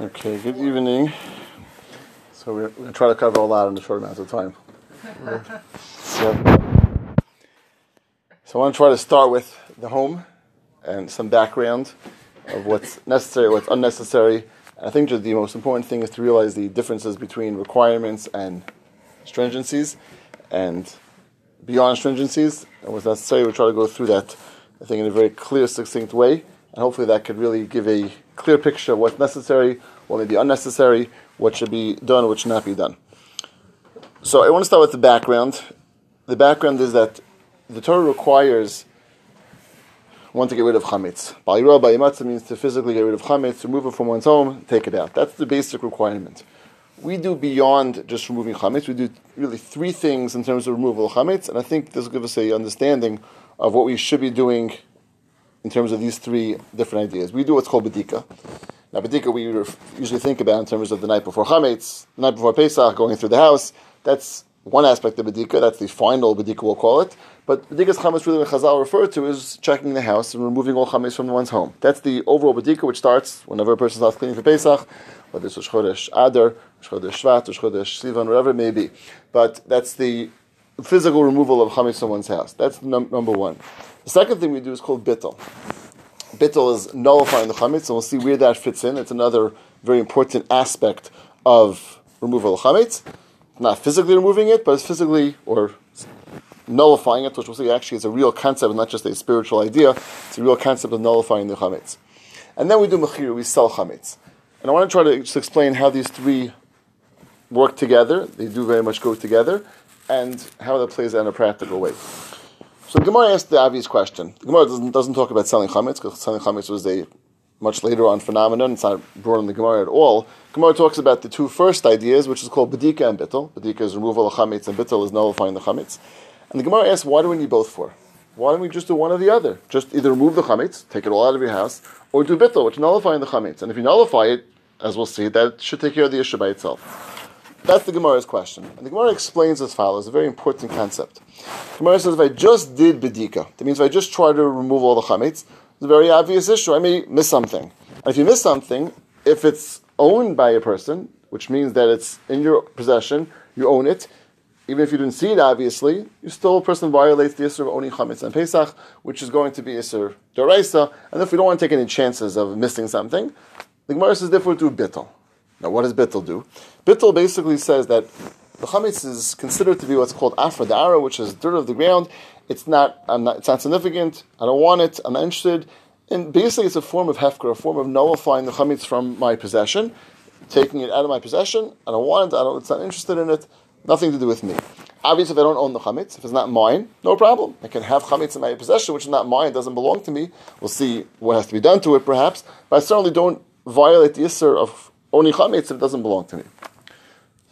Okay, good evening. So we're going to try to cover a lot in a short amount of time. so, so I want to try to start with the home and some background of what's necessary, what's unnecessary. I think just the most important thing is to realize the differences between requirements and stringencies, and beyond stringencies, and what's necessary. We'll try to go through that, I think, in a very clear, succinct way, and hopefully that could really give a clear picture of what's necessary, what may be unnecessary, what should be done, what should not be done. So I want to start with the background. The background is that the Torah requires one to get rid of chametz. Ba'ira ba'imatza means to physically get rid of chametz, remove it from one's home, take it out. That's the basic requirement. We do beyond just removing chametz. We do really three things in terms of removal of chametz, and I think this will give us a understanding of what we should be doing in terms of these three different ideas. We do what's called bedika. Now, bedika we usually think about in terms of the night before chametz, the night before Pesach, going through the house. That's one aspect of bedika. That's the final bedika, we'll call it. But bedikas chametz really, when Chazal refer to, is checking the house and removing all chametz from one's home. That's the overall bedika, which starts whenever a person starts cleaning for Pesach, whether it's Chodesh Adar, Chodesh Shvat, Chodesh Sivan, whatever it may be. But that's the physical removal of chametz from one's house. That's num- number one. The second thing we do is called bittel. Bittel is nullifying the chametz, and we'll see where that fits in. It's another very important aspect of removal of chametz. Not physically removing it, but it's physically or nullifying it, which we'll see actually is a real concept, not just a spiritual idea. It's a real concept of nullifying the chametz. And then we do mechir, we sell chametz. And I want to try to just explain how these three work together. They do very much go together, and how that plays out in a practical way. So Gemara asked the obvious question. Gemara doesn't, doesn't talk about selling chametz because selling chametz was a much later on phenomenon. It's not brought in the Gemara at all. Gemara talks about the two first ideas, which is called bedika and bittel. Bedika is removal of chametz, and bittel is nullifying the chametz. And the Gemara asks, why do we need both for? Why don't we just do one or the other? Just either remove the chametz, take it all out of your house, or do bittel, which nullifying the chametz. And if you nullify it, as we'll see, that should take care of the issue by itself. That's the Gemara's question. And the Gemara explains as follows, a very important concept. The Gemara says, if I just did bedika, that means if I just try to remove all the chametz, it's a very obvious issue. I may miss something. And if you miss something, if it's owned by a person, which means that it's in your possession, you own it, even if you didn't see it, obviously, you still, a person violates the Isser of owning Chametz and Pesach, which is going to be Isser Doraisa, and if we don't want to take any chances of missing something, the Gemara says, therefore, do Bittel. Now, what does Bittel do? Bittel basically says that the chametz is considered to be what's called afra da'ara, which is dirt of the ground. It's not, not, it's not significant. I don't want it. I'm not interested. And basically, it's a form of hefker, a form of nullifying the chametz from my possession, taking it out of my possession. I don't want it. I don't. It's not interested in it. Nothing to do with me. Obviously, if I don't own the chametz, if it's not mine, no problem. I can have chametz in my possession, which is not mine, doesn't belong to me. We'll see what has to be done to it, perhaps. But I certainly don't violate the isser of owning chametz if it doesn't belong to me.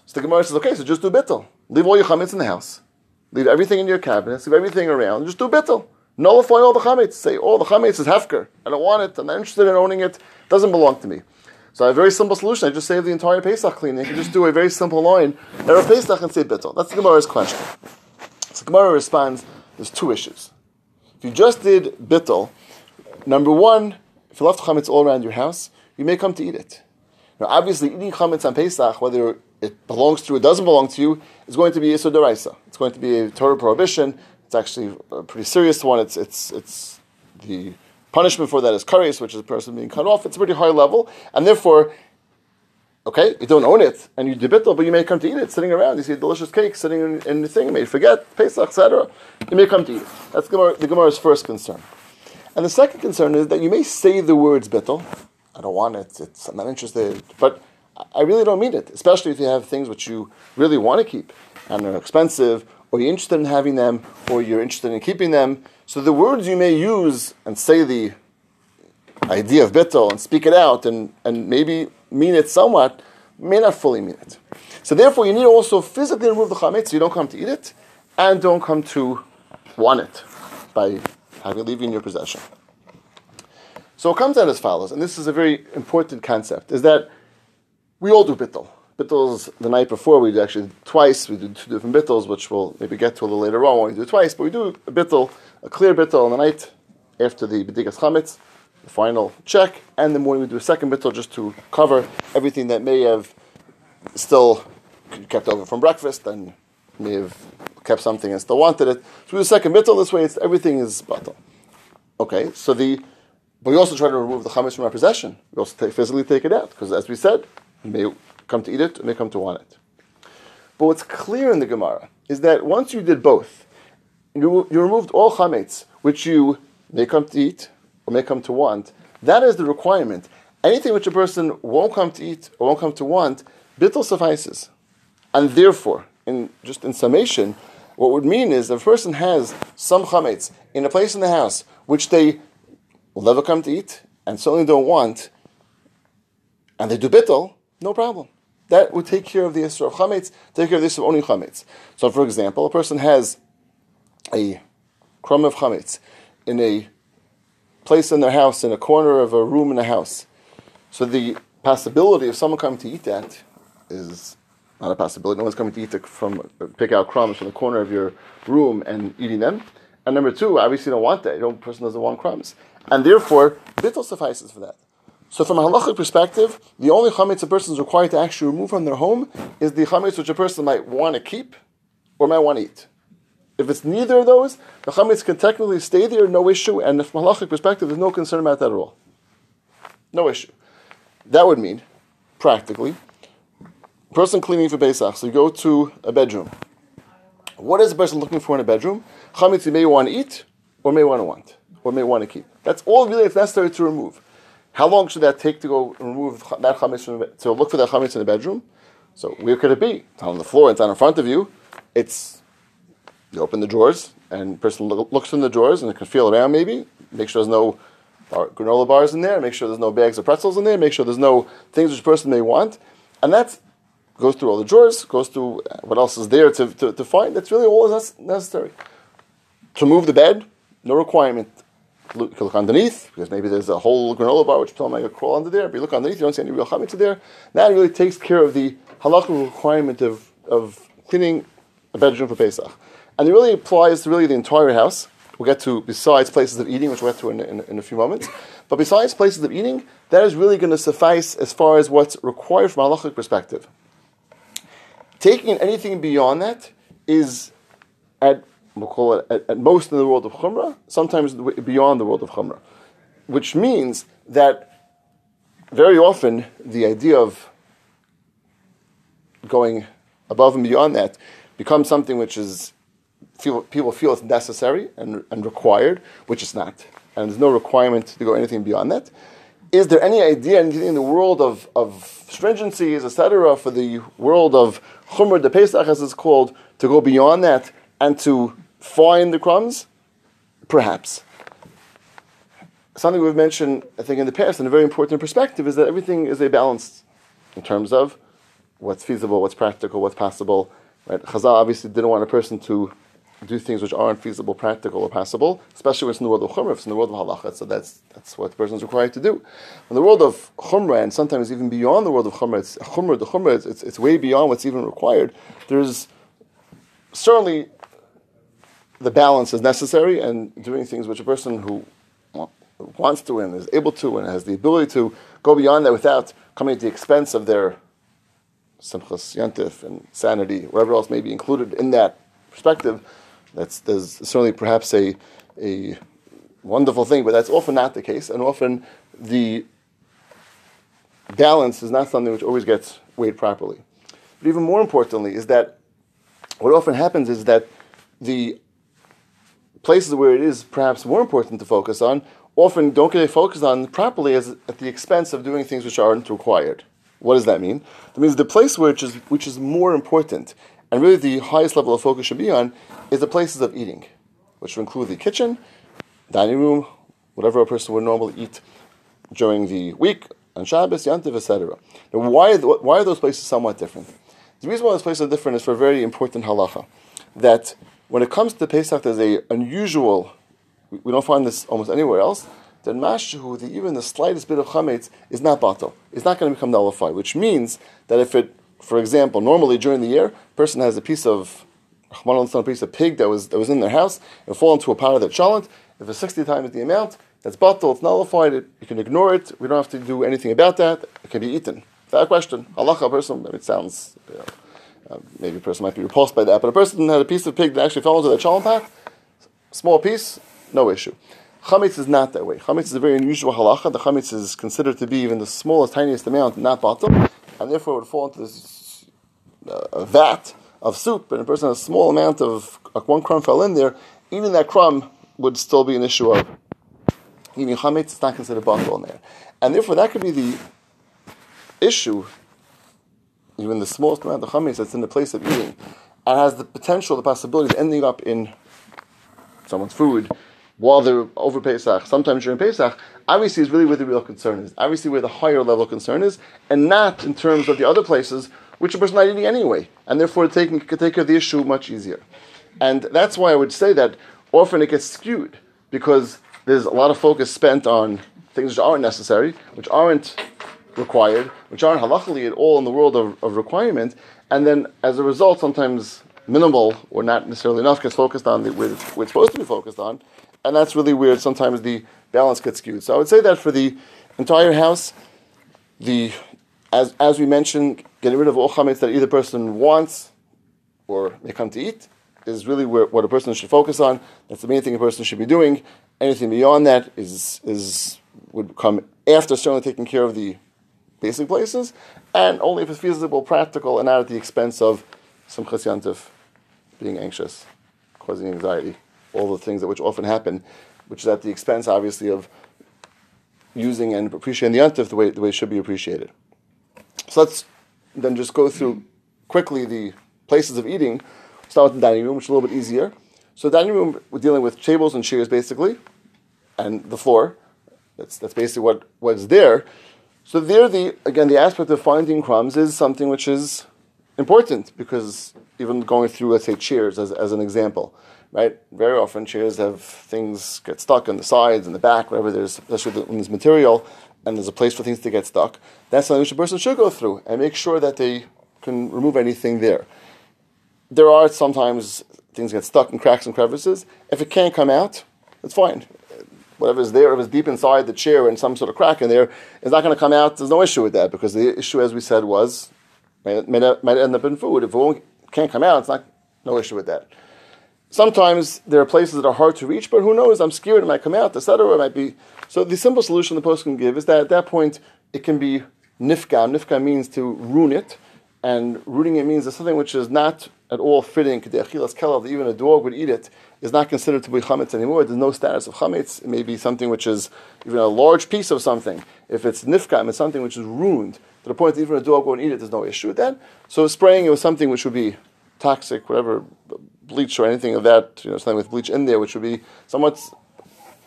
So the Gemara says, okay, so just do bittel. Leave all your chametz in the house. Leave everything in your cabinets. Leave everything around. Just do bittel. Nullify all the chametz. Say, oh, the chametz is hefker. I don't want it. I'm not interested in owning it. It doesn't belong to me. So I have a very simple solution. I just save the entire Pesach cleaning. I can just do a very simple line, Erev Pesach, and say bittel. That's the Gemara's question. So Gemara responds, there's two issues. If you just did bittel, number one, if you left chametz all around your house, you may come to eat it. Now, obviously, eating chametz on Pesach, whether it belongs to you or doesn't belong to you, is going to be Yisur Deraisa. It's going to be a Torah prohibition. It's actually a pretty serious one. It's, it's, it's the punishment for that is kares, which is a person being cut off. It's a pretty high level, and therefore, okay, you don't own it, and you debittle, but you may come to eat it sitting around. You see a delicious cake sitting in, in the thing, you may forget Pesach, etc. You may come to eat it. That's the Gemara's first concern. And the second concern is that you may say the words bittel, I don't want it. It's, I'm not interested. But I really don't mean it, especially if you have things which you really want to keep and are expensive, or you're interested in having them, or you're interested in keeping them. So the words you may use and say the idea of bittel and speak it out and, and maybe mean it somewhat, may not fully mean it. So therefore, you need to also physically remove the chametz so you don't come to eat it and don't come to want it by having in your possession. So it comes out as follows, and this is a very important concept, is that we all do bittel. Bittels the night before, we do actually twice, we do two different bittels, which we'll maybe get to a little later on when we do it twice, but we do a bittel, a clear bittel on the night after the B'dikas Chametz, the final check, and the morning we do a second bittul just to cover everything that may have still kept over from breakfast and may have kept something and still wanted it. So we do a second bittul. This way, it's, everything is batal. Okay, so the but we also try to remove the chametz from our possession. We also take, physically take it out because, as we said, you may come to eat it, or may come to want it. But what's clear in the Gemara is that once you did both, you, you removed all chametz, which you may come to eat or may come to want. That is the requirement. Anything which a person won't come to eat or won't come to want, bittul suffices. And therefore, in just in summation, what would mean is if a person has some chametz in a place in the house which they will never come to eat and certainly don't want, and they do bittul, no problem. That would take care of the issue of chametz, take care of this of only chametz. So, for example, a person has a crumb of chametz in a place in their house, in a corner of a room in a house. So the possibility of someone coming to eat that is not a possibility. No one's coming to eat it from pick out crumbs from the corner of your room and eating them. And number two, obviously, you don't want that. You don't, person doesn't want crumbs, and therefore, bittul suffices for that. So, from a halachic perspective, the only chametz a person is required to actually remove from their home is the chametz which a person might want to keep or might want to eat. If it's neither of those, the chametz can technically stay there, no issue, and from a halachic perspective, there's no concern about that at all. No issue. That would mean, practically, person cleaning for Pesach, so you go to a bedroom. What is the person looking for in a bedroom? Chametz you may want to eat, or may want to want, or may want to keep. That's all really it's necessary to remove. How long should that take to go remove that chametz from, to look for that chametz in the bedroom? So where could it be? It's on the floor. It's on in front of you. It's you open the drawers, and the person looks in the drawers and can feel around. Maybe make sure there's no bar, granola bars in there. Make sure there's no bags of pretzels in there. Make sure there's no things which person may want, and that goes through all the drawers. Goes through uh, what else is there to, to, to find. That's really all that's necessary. To move the bed, no requirement. Look, look underneath because maybe there's a whole granola bar which someone might crawl under there. But you look underneath, you don't see any real chametz there. That really takes care of the halachic requirement of, of cleaning a bedroom for Pesach. And it really applies to really the entire house. We'll get to besides places of eating, which we'll get to in, in, in a few moments. But besides places of eating, that is really going to suffice as far as what's required from a halachic perspective. Taking anything beyond that is at we'll call it at, at, most in the world of chumrah, sometimes beyond the world of chumrah, which means that very often the idea of going above and beyond that becomes something which is feel, people feel it's necessary and, and required, which is not. And there's no requirement to go anything beyond that. Is there any idea in the world of, of stringencies, etc., for the world of Chumr de Pesach, as it's called, to go beyond that and to find the crumbs? Perhaps. Something we've mentioned, I think, in the past, and a very important perspective, is that everything is a balance in terms of what's feasible, what's practical, what's possible. Right? Chazal obviously didn't want a person to do things which aren't feasible, practical, or possible, especially when it's in the world of chumrah, it's in the world of halacha. So that's that's what the person is required to do. In the world of chumrah, and sometimes even beyond the world of chumrah, it's chumrah. The chumrah, it's, it's, it's way beyond what's even required. There's certainly the balance is necessary, and doing things which a person who wants to and is able to and has the ability to go beyond that without coming at the expense of their simchas yantif and sanity, whatever else may be included in that perspective that's there's certainly perhaps a a wonderful thing, but that's often not the case, and often the balance is not something which always gets weighed properly. But even more importantly is that what often happens is that the places where it is perhaps more important to focus on often don't get focused on properly as at the expense of doing things which aren't required. What does that mean? That means the place which is which is more important and really the highest level of focus should be on is the places of eating, which would include the kitchen, dining room, whatever a person would normally eat during the week, on Shabbos, Yantiv, etc. Now, why, why are those places somewhat different? The reason why those places are different is for a very important halacha. That when it comes to Pesach, there's a unusual, we don't find this almost anywhere else, that mashehu, the, even the slightest bit of chametz, is not batal. It's not going to become nullified, which means that if it, for example, normally during the year, person has a piece of a piece of pig that was that was in their house and fall into a pot of that cholent. If it's sixty times the amount, that's batal, it's nullified, it, you can ignore it, we don't have to do anything about that, it can be eaten. That question. Halacha, person, it sounds, you know, uh, maybe a person might be repulsed by that, but a person had a piece of pig that actually fell into the shalom path, small piece, no issue. Chametz is not that way. Chametz is a very unusual halacha. The chametz is considered to be even the smallest, tiniest amount, not bottom, and therefore it would fall into this uh, vat of soup, and a person has a small amount of like one crumb fell in there, even that crumb would still be an issue of eating chametz. It's not considered batal in there, and therefore that could be the issue. Even the smallest amount of chametz that's in the place of eating, and has the potential, the possibility of ending up in someone's food while they're over Pesach, sometimes during Pesach, obviously is really where the real concern is. Obviously, where the higher level concern is, and not in terms of the other places which a person not eating anyway, and therefore taking could take care of the issue much easier. And that's why I would say that often it gets skewed because there's a lot of focus spent on things which aren't necessary, which aren't required, which aren't halachically at all in the world of, of requirement, and then as a result, sometimes minimal or not necessarily enough gets focused on the, where, where it's supposed to be focused on, and that's really weird. Sometimes the balance gets skewed. So I would say that for the entire house, the as as we mentioned, getting rid of all chametz that either person wants or may come to eat is really where, what a person should focus on. That's the main thing a person should be doing. Anything beyond that is is would come after certainly taking care of the basic places, and only if it's feasible, practical, and not at the expense of simchas yontif being anxious, causing anxiety all the things that which often happen, which is at the expense, obviously, of using and appreciating the yontif the way, the way it should be appreciated. So let's then just go through quickly the places of eating. Start with the dining room, which is a little bit easier. So the dining room, we're dealing with tables and chairs basically, and the floor. That's, that's basically what, was there. So there, the again, the aspect of finding crumbs is something which is important because even going through, let's say, chairs as, as an example, right? Very often chairs have things get stuck on the sides and the back, wherever there's, especially when there's material and there's a place for things to get stuck. That's something which a person should go through and make sure that they can remove anything there. There are sometimes things get stuck in cracks and crevices. If it can't come out, it's fine. Whatever is there, if it's deep inside the chair and some sort of crack in there, it's not going to come out. There's no issue with that because the issue, as we said, was might, might, end up in food. If it can't come out, it's not no issue with that. Sometimes there are places that are hard to reach, but who knows? I'm scared it might come out, etc. It might be. So the simple solution the post can give is that at that point it can be nifgam. Nifgam means to ruin it, and ruining it means that something which is not at all fitting. Even a dog would eat it is not considered to be chametz anymore. There's no status of chametz. It may be something which is even a large piece of something. If it's nifkam, it's something which is ruined to the point that even a dog won't eat it. There's no issue with that. So spraying it with something which would be toxic, whatever bleach or anything of that, you know, something with bleach in there, which would be somewhat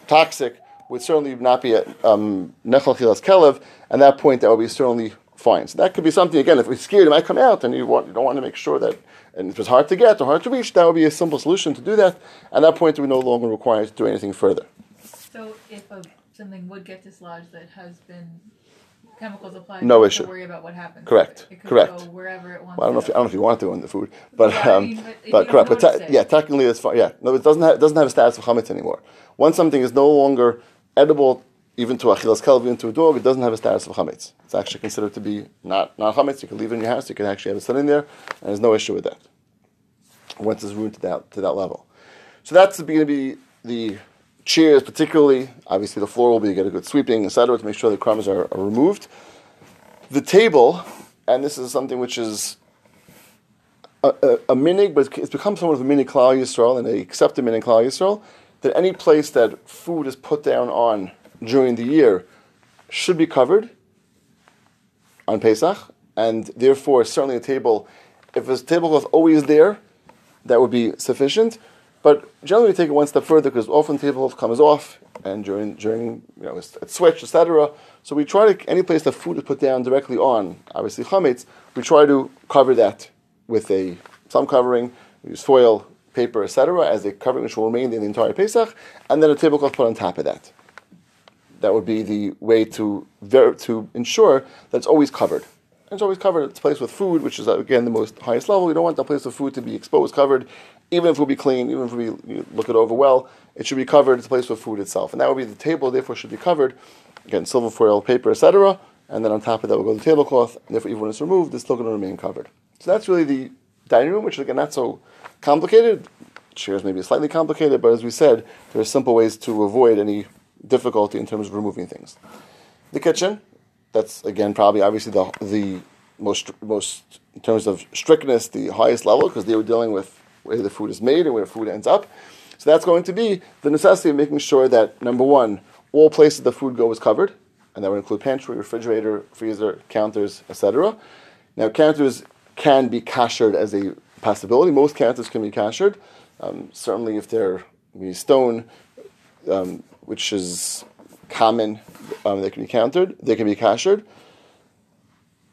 toxic, would certainly not be a um, nechal chilas kelev. And that point, that would be certainly fine. So that could be something again. If we're scared, it might come out, and you want you don't want to make sure that. And if it's hard to get or hard to reach, that would be a simple solution to do that. At that point, we're no longer required to do anything further. So, if a, something would get dislodged that has been chemicals applied. No issue. worry about what happens. Correct. It could Correct. Go wherever it wants. Well, I don't know if you, I don't know if you want to in the food, but Yeah, I um, mean, but but correct. But te- yeah, technically it's fine. Yeah, no, it doesn't have, it doesn't have a status of chametz anymore. Once something is no longer edible, even to achilas kelev, even to a dog, it doesn't have a status of chametz. It's actually considered to be not not chametz. You can leave it in your house. You can actually have it sitting there, and there's no issue with that. Once it's ruined to that to that level, so that's going to be the chairs, particularly. Obviously, the floor will be get a good sweeping, etc., to make sure the crumbs are, are removed. The table, and this is something which is a, a, a minhag, but it's become somewhat of a minhag Klal Yisrael, and they accept a minhag Klal Yisrael, that any place that food is put down on during the year should be covered on Pesach, and therefore certainly a table, if a tablecloth always there, that would be sufficient. But generally, we take it one step further because often tablecloth comes off, and during during you know it's, switched, etc. So we try to any place the food is put down directly on, obviously chametz, we try to cover that with a some covering, we use foil, paper, etc. as a covering which will remain in the entire Pesach, and then a tablecloth put on top of that. That would be the way to ver- to ensure that it's always covered. it's always covered. It's placed with food, which is uh, again the most highest level. You don't want the place of food to be exposed, covered, even if it will be clean, even if we look it over well. It should be covered. It's placed with food itself, and that would be the table. Therefore, should be covered. Again, silver foil, paper, etc. And then on top of that will go the tablecloth. And therefore, even when it's removed, it's still going to remain covered. So that's really the dining room, which again not so complicated. Chairs may be slightly complicated, but as we said, there are simple ways to avoid any difficulty in terms of removing things. The kitchen, that's again probably obviously the the most most in terms of strictness the highest level because they were dealing with where the food is made and where food ends up. So that's going to be the necessity of making sure that number one, all places the food goes covered, and that would include pantry, refrigerator, freezer, counters, etc. Now counters can be kashered as a possibility. Most counters can be kashered. Um, certainly, if they're stone, um, which is common, um, they can be countered. They can be kashered.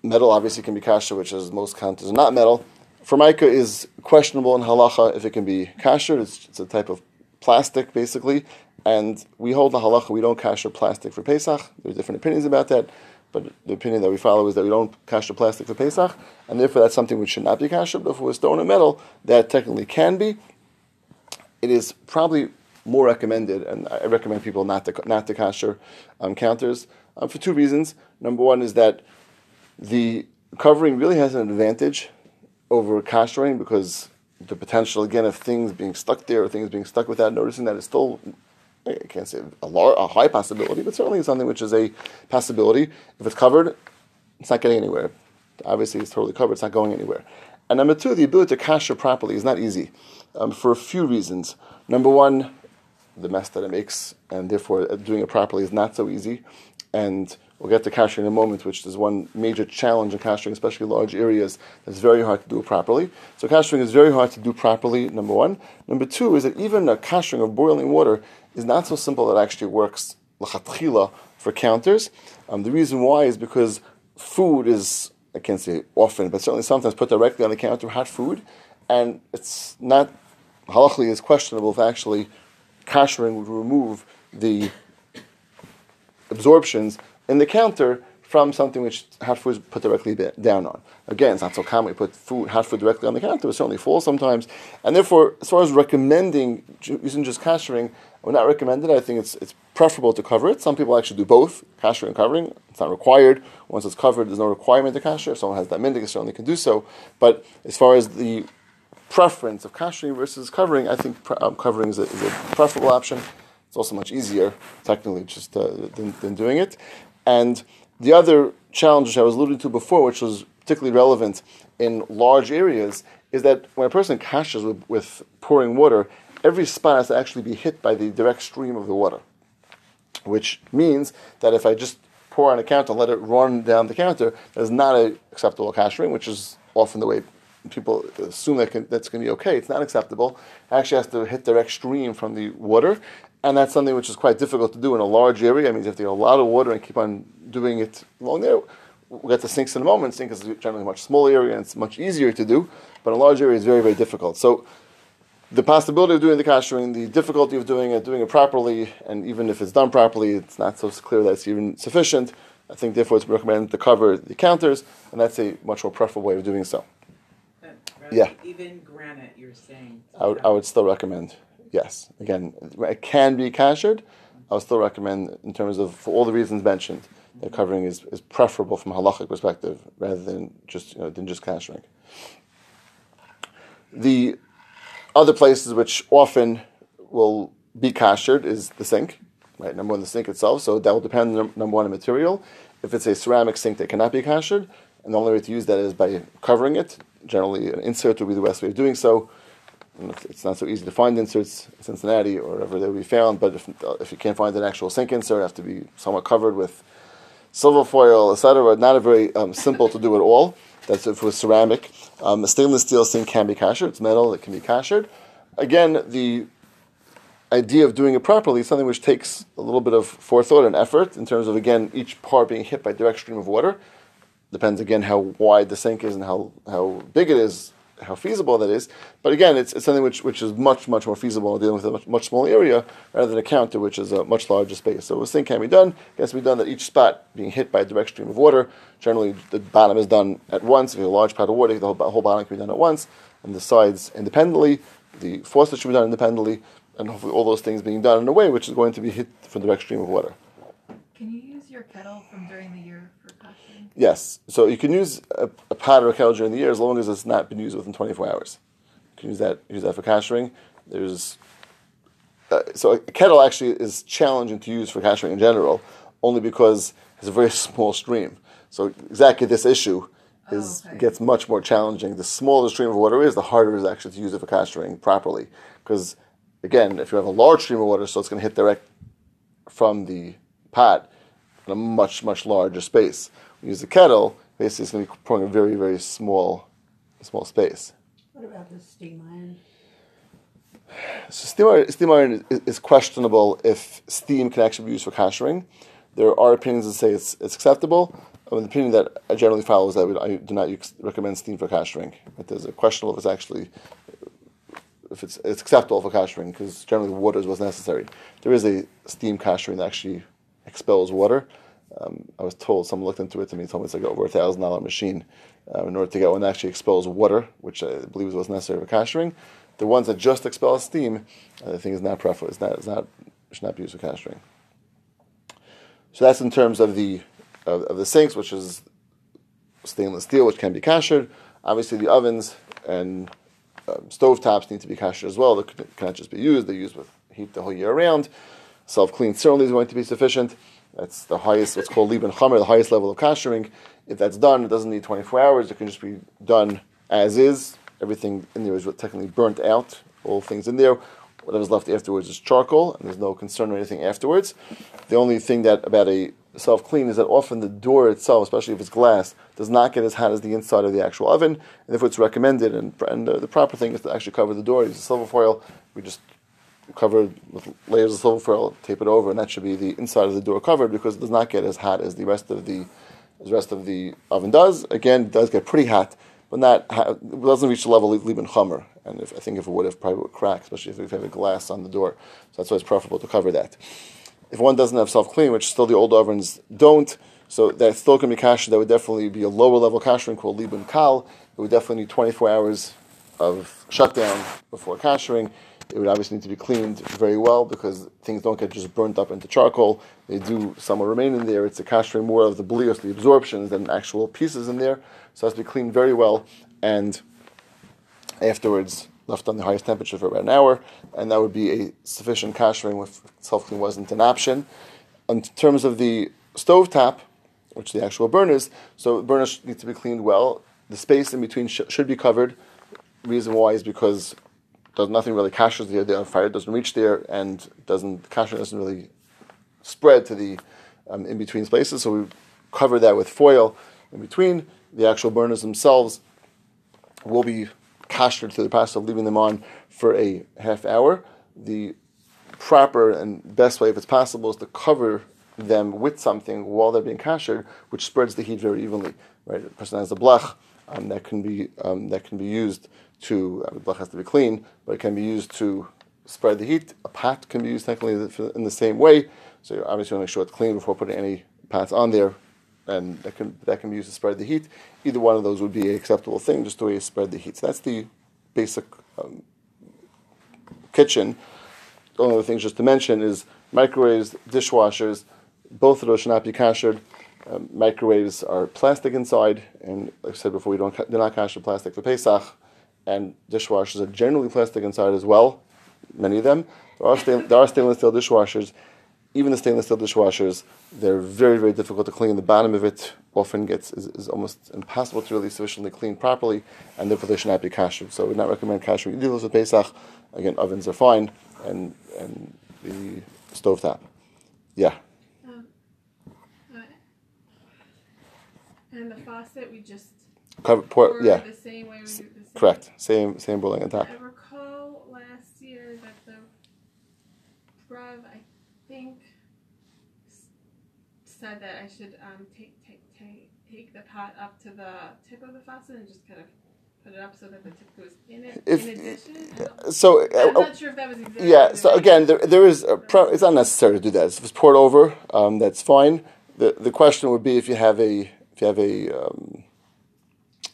Metal obviously can be kasher, which is most counters are not metal. Formica is questionable in halacha if it can be kasher. It's, it's, a type of plastic, basically. And we hold the halacha, we don't kasher plastic for Pesach. There are different opinions about that. But the opinion that we follow is that we don't kasher plastic for Pesach. And therefore, that's something which should not be kasher. But if it was stone or metal, that technically can be. It is probably more recommended, and I recommend people not to not to kasher um, counters um, for two reasons. Number one is that the covering really has an advantage over kashering because the potential again of things being stuck there or things being stuck without noticing that is still I can't say a, a high possibility, but certainly something which is a possibility. If it's covered, it's not getting anywhere. Obviously, it's totally covered; it's not going anywhere. And number two, the ability to kasher properly is not easy um, for a few reasons. Number one, the mess that it makes, and therefore uh, doing it properly is not so easy. And we'll get to kashering in a moment, which is one major challenge in kashering, especially large areas. That's very hard to do properly. So kashering is very hard to do properly. Number one. Number two is that even a kashering of boiling water is not so simple that it actually works lachatchila for counters. Um, the reason why is because food is I can't say often, but certainly sometimes put directly on the counter, hot food, and it's not halachically is questionable if actually kashering would remove the absorptions in the counter from something which hot food is put directly down on. Again, it's not so common we put food, hot food directly on the counter, but certainly full sometimes. And therefore, as far as recommending using just kashering, we're not recommended. I think it's, it's preferable to cover it. Some people actually do both, kashering and covering. It's not required. Once it's covered, there's no requirement to kasher. If someone has that mindig, certainly can do so. But as far as the preference of kashering versus covering, I think um, covering is a, is a, preferable option. It's also much easier, technically, just uh, than, than, doing it. And the other challenge which I was alluding to before, which was particularly relevant in large areas, is that when a person kashes with, with pouring water, every spot has to actually be hit by the direct stream of the water. Which means that if I just pour on a counter and let it run down the counter, that's not an acceptable kashering, which is often the way people assume that can, that's going to be okay. It's not acceptable. It actually has to hit direct stream from the water, and that's something which is quite difficult to do in a large area. I mean, if you have a lot of water and keep on doing it along there. We'll get to sinks in a moment. Sink is generally a much smaller area and it's much easier to do, but a large area is very, very difficult. So the possibility of doing the kashering, the difficulty of doing it, doing it properly, and even if it's done properly, it's not so clear that it's even sufficient. I think therefore it's recommended to cover the counters, and that's a much more preferable way of doing so. Yeah. Even granite, you're saying. I would, I would still recommend, yes. Again, it can be kashered. I would still recommend, in terms of, for all the reasons mentioned, that mm-hmm. covering is, is preferable from a halachic perspective rather than just, you know, than just kashering. The other places which often will be kashered is the sink, right? Number one, the sink itself. So that will depend on number one, the material. If it's a ceramic sink that cannot be kashered, and the only way to use that is by covering it. Generally, an insert would be the best way of doing so. It's not so easy to find inserts in Cincinnati or wherever they will be found, but if, if you can't find an actual sink insert, it has to be somewhat covered with silver foil, etc. Not a very um, simple to do at all. That's if it was ceramic. Um, a stainless steel sink can be kashered. It's metal. It can be kashered. Again, the idea of doing it properly is something which takes a little bit of forethought and effort in terms of again each part being hit by direct stream of water. Depends again how wide the sink is and how, how big it is. how feasible that is. But again, it's, it's something which, which is much, much more feasible dealing with a much, much smaller area rather than a counter, which is a much larger space. So this thing can be done. It has to be done that each spot being hit by a direct stream of water. Generally, the bottom is done at once. If you have a large pot of water, the whole, whole bottom can be done at once, and the sides independently. The faucet should be done independently, and hopefully all those things being done in a way which is going to be hit from the direct stream of water. Can you use your kettle from during the year for? Yes. So you can use a, a pot or a kettle during the year as long as it's not been used within 24 hours. You can use that use that for kashering. There's uh, so a kettle actually is challenging to use for kashering in general, only because it's a very small stream. So exactly this issue is Oh, okay. gets much more challenging. The smaller the stream of water is, the harder it is actually to use it for kashering properly. Because again, if you have a large stream of water, so it's going to hit direct from the pot in a much much larger space. Use the kettle, basically it's going to be pouring a very very small small space. What about the steam iron? So steam iron, steam iron is, is questionable if steam can actually be used for kashering. There are opinions that say it's, it's acceptable. I mean, the opinion that I generally follow is that I do not recommend steam for kashering. But there's a questionable if it's actually if it's, it's acceptable for kashering because generally water is what's necessary. There is a steam kashering that actually expels water. Um, I was told someone looked into it to me. Told me it's like over a thousand dollar machine uh, in order to get one that actually expels water, which I believe what's necessary for kashering. The ones that just expel steam, I think is not preferable. It's not. It's not. Should not be used for kashering. So that's in terms of the of, of the sinks, which is stainless steel, which can be kashered. Obviously, the ovens and um, stove tops need to be kashered as well. They can- cannot just be used. They're used with heat the whole year around. Self clean certainly is going to be sufficient. That's the highest, what's called libun chamur, the highest level of kashering. If that's done, it doesn't need 24 hours. It can just be done as is. Everything in there is technically burnt out. All things in there. Whatever's left afterwards is charcoal, and there's no concern or anything afterwards. The only thing that about a self clean is that often the door itself, especially if it's glass, does not get as hot as the inside of the actual oven. And if it's recommended, and, and the proper thing is to actually cover the door. Use a silver foil. We just cover it with layers of silver foil, tape it over, and that should be the inside of the door covered because it does not get as hot as the rest of the as the rest of the oven does. Again, it does get pretty hot, but not it doesn't reach the level of Libun Chamur. And if, I think if it would have, probably would crack, especially if you have a glass on the door. So that's why it's preferable to cover that. If one doesn't have self clean, which still the old ovens don't, so that still can be kasher, that would definitely be a lower level kashering called Libun Kal. It would definitely need 24 hours of shutdown before kashering. It would obviously need to be cleaned very well because things don't get just burnt up into charcoal. They do, some remain in there. It's a kashering more of the blios, the absorptions, than actual pieces in there. So it has to be cleaned very well and afterwards left on the highest temperature for about an hour, and that would be a sufficient kashering if self clean wasn't an option. In terms of the stove top, which the actual burners, so burners need to be cleaned well. The space in between sh- should be covered. Reason why is because there's nothing really kashers there. The fire doesn't reach there, and doesn't kasher doesn't really spread to the um, in between spaces. So we cover that with foil in between. The actual burners themselves will be kashered to the process of leaving them on for a half hour. The proper and best way, if it's possible, is to cover them with something while they're being kashered, which spreads the heat very evenly. Right, a person has a blech um, that can be um, that can be used to uh, the blech has to be clean, but it can be used to spread the heat. A pot can be used technically in the same way. So you obviously want to make sure it's clean before putting any pots on there, and that can that can be used to spread the heat. Either one of those would be an acceptable thing, just the way you spread the heat. So that's the basic um, kitchen. The only other things just to mention is microwaves, dishwashers. Both of those should not be kashered. Um, microwaves are plastic inside, and like I said before, we don't do not kasher plastic for Pesach. And dishwashers are generally plastic inside as well. Many of them. There are, stain- there are stainless steel dishwashers. Even the stainless steel dishwashers, they're very, very difficult to clean. The bottom of it often gets is, is almost impossible to really sufficiently clean properly, and therefore they should not be kashered. So I would not recommend of those with Pesach. Again, ovens are fine, and and the stovetop. Yeah. Um, uh, and the faucet, we just Cover, pour yeah, the same way we do the same. correct. Same same boiling on top. I recall last year that the Rav, I think, said that I should um, take, take take take the pot up to the tip of the faucet and just kind of put it up so that the tip goes in it If- in addition? so I'm uh, not sure if that was exactly. yeah. So again, there, there is a pro- it's not necessary to do that. If it's poured over, um, that's fine. The the question would be if you have a if you have a um,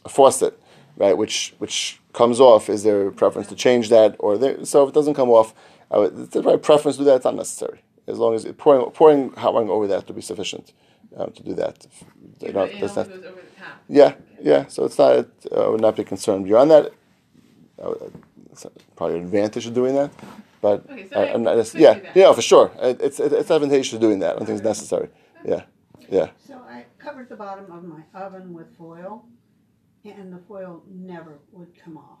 a faucet, right, which which comes off. Is there a preference to change that, or there, so if it doesn't come off, I would, it's my preference to do that. It's not necessary as long as it, pouring pouring hot water over that would be sufficient um, to do that. If they don't- that's not- goes over the top. yeah, yeah. So it's not. uh, I would not be concerned beyond that. I would, it's probably an advantage of doing that, but Okay, so I, I I'm not. yeah, that. yeah, for sure. It, it's it, it's advantageous of doing that. I don't think it's necessary. Yeah, yeah. So I covered the bottom of my oven with foil, and the foil never would come off.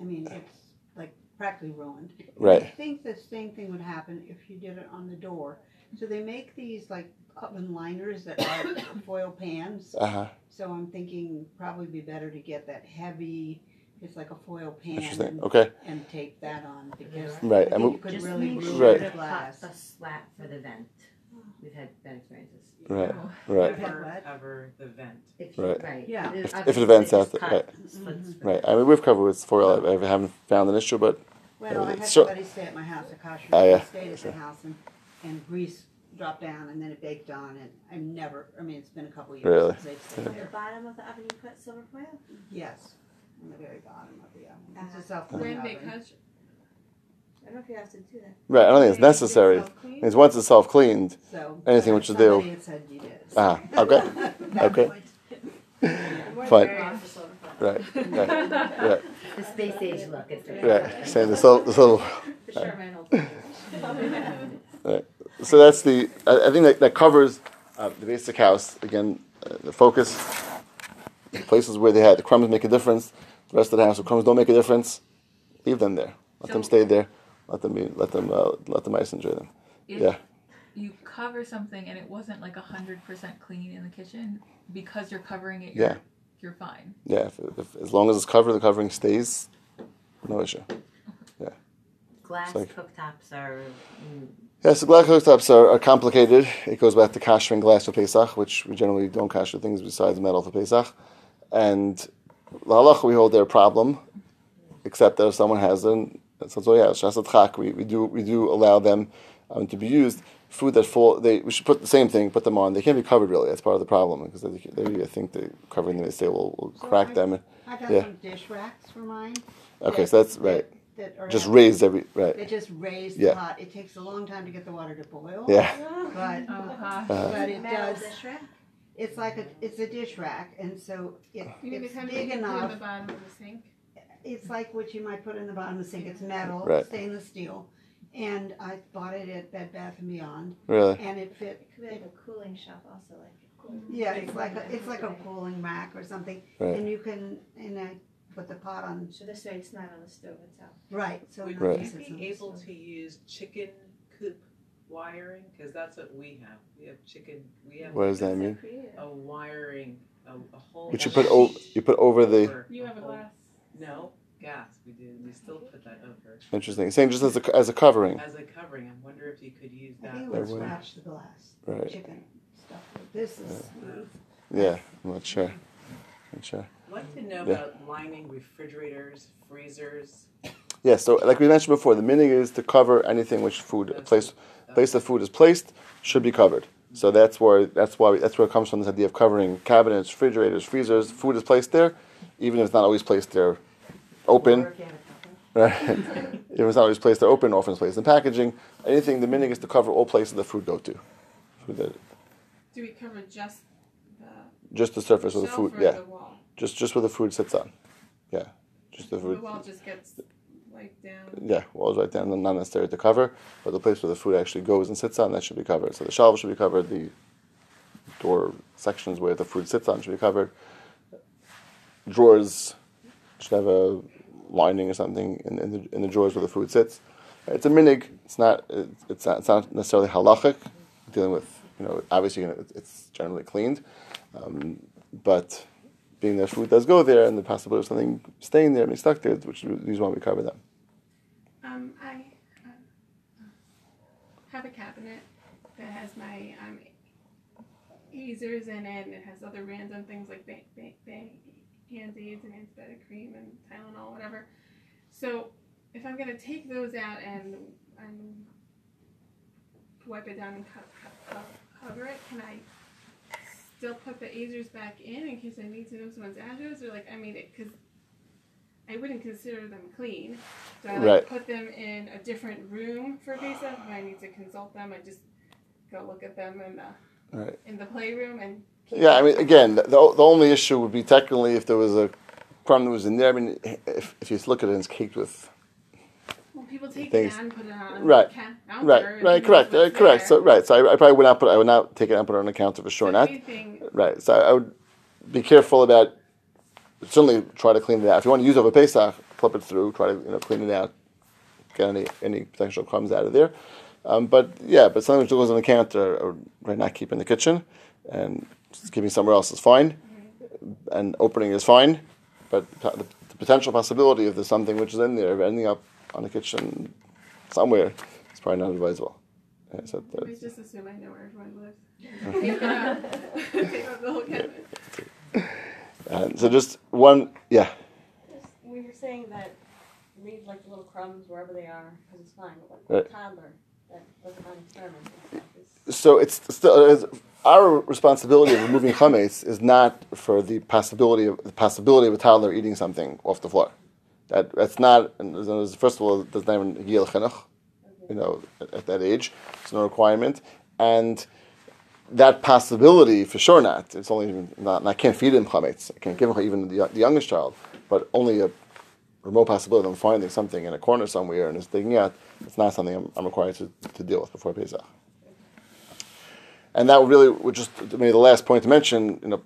I mean, it's like practically ruined. Right. I think the same thing would happen if you did it on the door. So they make these like oven liners that are foil pans. Uh huh. So I'm thinking probably be better to get that heavy. It's like a foil pan Interesting. and, Okay. and tape that on because Right, I and we- you could Just really make ruin sure Right. to the put slat for the vent. We've had bad experiences. Right. Oh. Right. Never What? cover the vent. If you, Right. right. Yeah. If- if it vents out, obviously just right. cut slits Right. I mean, we've covered with foil. I, I haven't found an issue, but Well, I had So- somebody stay at my house, a kosher. Oh, yeah. Stayed at the house and, and grease dropped down and then it baked on and I've never, I mean, it's been a couple of years Really? since they've stayed At the there. bottom of the oven, you put silver foil? Yes, on the very bottom of the oven. It's a Uh-huh. self-cleaning When they oven. cut, I don't know if you have to do that. right. I don't think it's necessary. Self-clean? It's once it's self cleaned. So. anything which you do. Somebody said you did. so- Ah, okay. Okay. Fine. Very off the silver foil. Right. Right. Right. The space age look. It's the Right. Saying this little, this little. The Charmin will So that's the. I, I think that, that covers uh, the basic house. Again, uh, the focus. The places where they had the crumbs make a difference. The rest of the house, the crumbs don't make a difference. Leave them there. Let them stay there. Let them be. Let them. Uh, let the mice enjoy them. If Yeah. you cover something and it wasn't like hundred percent clean in the kitchen, because you're covering it, you're, Yeah. you're fine. Yeah. If, if, as long as it's covered, the covering stays. No issue. Yeah. Glass like- cooktops are. mm, Yeah, so glass cooktops are, are complicated. It goes back to kashering glass for Pesach, which we generally don't kasher things besides metal for Pesach. And the halacha we hold they're a problem, except that if someone has them, so so yeah, shasat chak, we, we do we do allow them um, to be used. Food that fall, they we should put the same thing, put them on. They can't be covered really. That's part of the problem because they, they I think they covering them. They say will will So crack I- them. I got Yeah. some dish racks for mine. Okay, that- so that's right. That are Just at- raised every right. They just raise Yeah. the pot. It takes a long time to get the water to boil. Yeah, But Oh, gosh. but it Metal does. dish rack? It's like a it's a dish rack, and so it, You mean the it's kind of big thing you put in enough. It's like what you might put in the bottom of the sink. It's metal, Right. stainless steel, and I bought it at Bed Bath and Beyond, really. and it fit. It could be a cooling shelf also, like. Yeah, it's like a, it's like a cooling rack or something, Right. and you can and I put the pot on. So this way it's not on the stove itself. Right. So Would not Right. you just it's on be able to use chicken coop wiring? Because that's what we have. We have chicken. We have What does that mean? a wiring, a, a whole. Which you put o- sheet you put over the You have a glass. No, gas. We do. We still put that over interesting. Saying just as a as a covering. as a covering. I wonder if you could use I that. think it That would way. scratch the glass. Right. Chicken stuff. This is smooth. Yeah, I'm not sure. Not sure. I'd like to know Yeah. about lining refrigerators, freezers. Yeah, so like we mentioned before, the meaning is to cover anything which food a place place the food is placed should be covered. So mm-hmm. that's where that's why that's where it comes from this idea of covering cabinets, refrigerators, freezers. Food is placed there, even if it's not always placed there open. If you have a couple. Right? if it's not always placed there open, often it's placed in packaging. Anything the meaning is to cover all places the food go to. Food that, Do we cover just the just the surface of the food, yeah. the wall? Just just where the food sits on. Yeah. Just the food. The food. wall just gets wiped down. Yeah, walls right down, not necessary to cover, but the place where the food actually goes and sits on, that should be covered. So the shelves should be covered, the door sections where the food sits on should be covered. Drawers should have a lining or something in, in, the, in the drawers where the food sits. It's a minhag. It's not. It's, not. It's not necessarily halachic. Dealing with you know, obviously you know, it's- generally cleaned, um, but being that food does go there and the possibility of something staying there, being stuck there, which these why we cover them. Um, I uh, have a cabinet that has my um, easers in it, and it has other random things like ba- ba- ba- hand aids and antibatic cream and Tylenol, whatever. So if I'm gonna take those out and and wipe it down and co- co- co- cover it, can I still put the Azers back in in case I need to know someone's address? Or like, I mean, because I wouldn't consider them clean. Do I like Right. put them in a different room for Pesach? If I need to consult them, I just go look at them in the Right. in the playroom and. Yeah, I mean, again, the, the only issue would be technically if there was a crumb that was in there. I mean, if, if you look at it, it's caked with. Well, people take things. it out and put it on Right. the counter. Right, right, correct, uh, correct. So, right, so I, I probably would not put, I would not take it and put it on the counter for sure. So Not right. So I would be careful about. Certainly, try to clean it out. If you want to use it over Pesach, flip it through. Try to you know clean it out, get any any potential crumbs out of there. Um, but yeah, but something which goes on the counter, or right, not keep in the kitchen, and just keeping somewhere else is fine, and opening is fine. But the, the potential possibility of there's something which is in there of ending up on the kitchen somewhere is probably not advisable. Yeah, so I that's- just assume I know where everyone lives. Take it out. Take out the whole cabinet. and so just one, yeah. Just- We were saying that leave like the little crumbs wherever they are because it's fine. But like Right. a toddler that doesn't want to experiment with stuff is So it's still it's, our responsibility of removing chametz is not for the possibility of the possibility of a toddler eating something off the floor. That that's not. First of all, it doesn't even gil chinuch, you know, at, at that age, it's no requirement, and that possibility for sure not. It's only even not. I can't feed him chametz. I can't give him even the, the youngest child, but only a remote possibility of finding something in a corner somewhere and is digging out. It's not something I'm, I'm required to, to deal with before Pesach. And that really would just maybe the last point to mention, you know,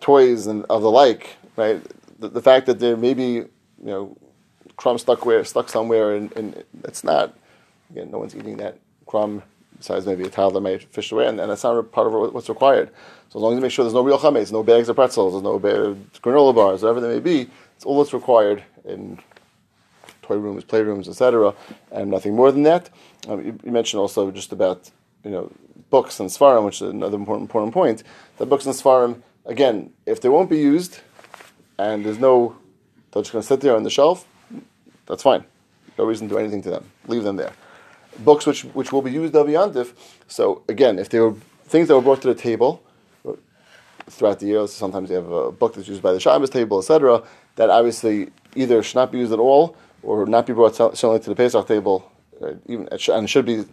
toys and of the like, right? The, the fact that there may be, you know, crumb stuck where stuck somewhere, and, and it's not. Again, no one's eating that crumb. Besides, maybe a toddler may fish away, and, and that's not part of what's required. So as long as you make sure there's no real chametz, no bags of pretzels, there's no ba- granola bars, whatever they may be, it's all that's required in toy rooms, playrooms, etc., and nothing more than that. Um, you, you mentioned also just about you know books and svarim, which is another important important point. The books and svarim, again, if they won't be used, and there's no, they're just going to sit there on the shelf, that's fine. No reason to do anything to them. Leave them there. Books which which will be used be yantif. So again, if they were things that were brought to the table throughout the years, sometimes you have a book that's used by the Shabbos table, etc. That obviously either should not be used at all or not be brought certainly to the Pesach table, uh, even and should be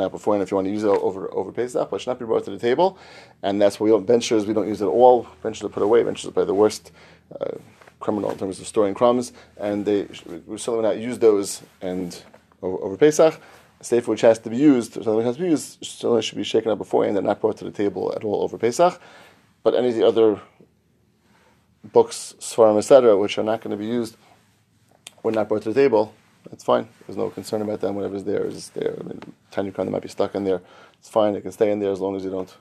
out before, and if you want to use it over over Pesach, but should not be brought to the table. And that's why we don't benchers. We don't use it at all. Benchers are put away. Benchers are probably the worst. Uh, criminal in terms of storing crumbs, and they we certainly not use those and over, over Pesach. Sefer which has to be used, something has to be used, certainly should be shaken up beforehand and not brought to the table at all over Pesach. But any of the other books, Svarim, etc., which are not going to be used, when not brought to the table, that's fine. There's no concern about them. Whatever's there is there. I mean, tiny that might be stuck in there. It's fine. It can stay in there as long as you don't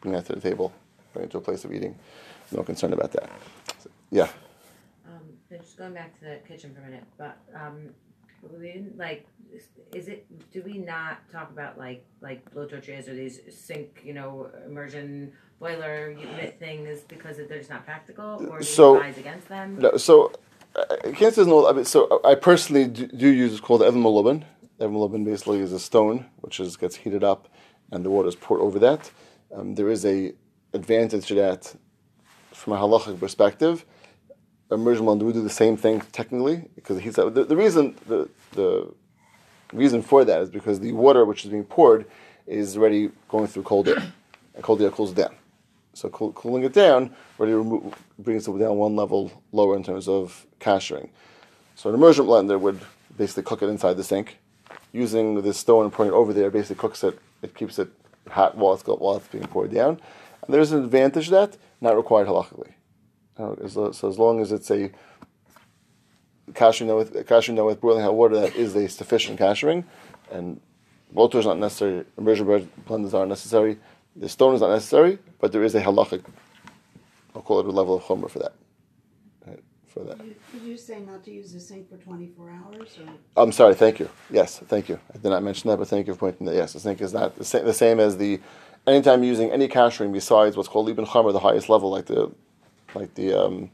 bring that to the table, bring it to a place of eating. No concern about that. So, yeah. Um, just going back to the kitchen for a minute, but um, we didn't like. is- it? Do we not talk about like like blow torches or these sink, you know, immersion boiler unit things because they're just not practical, or do So- you advise against them? No, so I I can't no. I mean, so I personally do, do use it's called Even Meluban. Basically is a stone which is gets heated up, and the water is poured over that. Um, there is a advantage to that from a halachic perspective. Immersion one do do the same thing technically because. The, the reason the the reason for that is because the water which is being poured is already going through cold air, and cold air cools down. So cool, cooling it down already remo- brings it down one level lower in terms of kashering. So an immersion blender would basically cook it inside the sink. Using this stone and pouring it over there, basically cooks it. It keeps it hot while it's while it's being poured down. And there's an advantage to that, not required halachically. So as long as it's a kashering down with kashering with boiling hot water, that is a sufficient kashering, and water is not necessary. Immersion blenders aren't necessary. The stone is not necessary, but there is a halachic. I'll call it a level of chomer for that. Right, for that. Did you- did you say not to use the sink for twenty-four hours, or? I'm sorry. Thank you. Yes, thank you. I did not mention that, but thank you for pointing that. Yes, the sink is not the same, the same as the. Anytime using any kashering besides what's called libun chamur, the highest level, like the, like the um,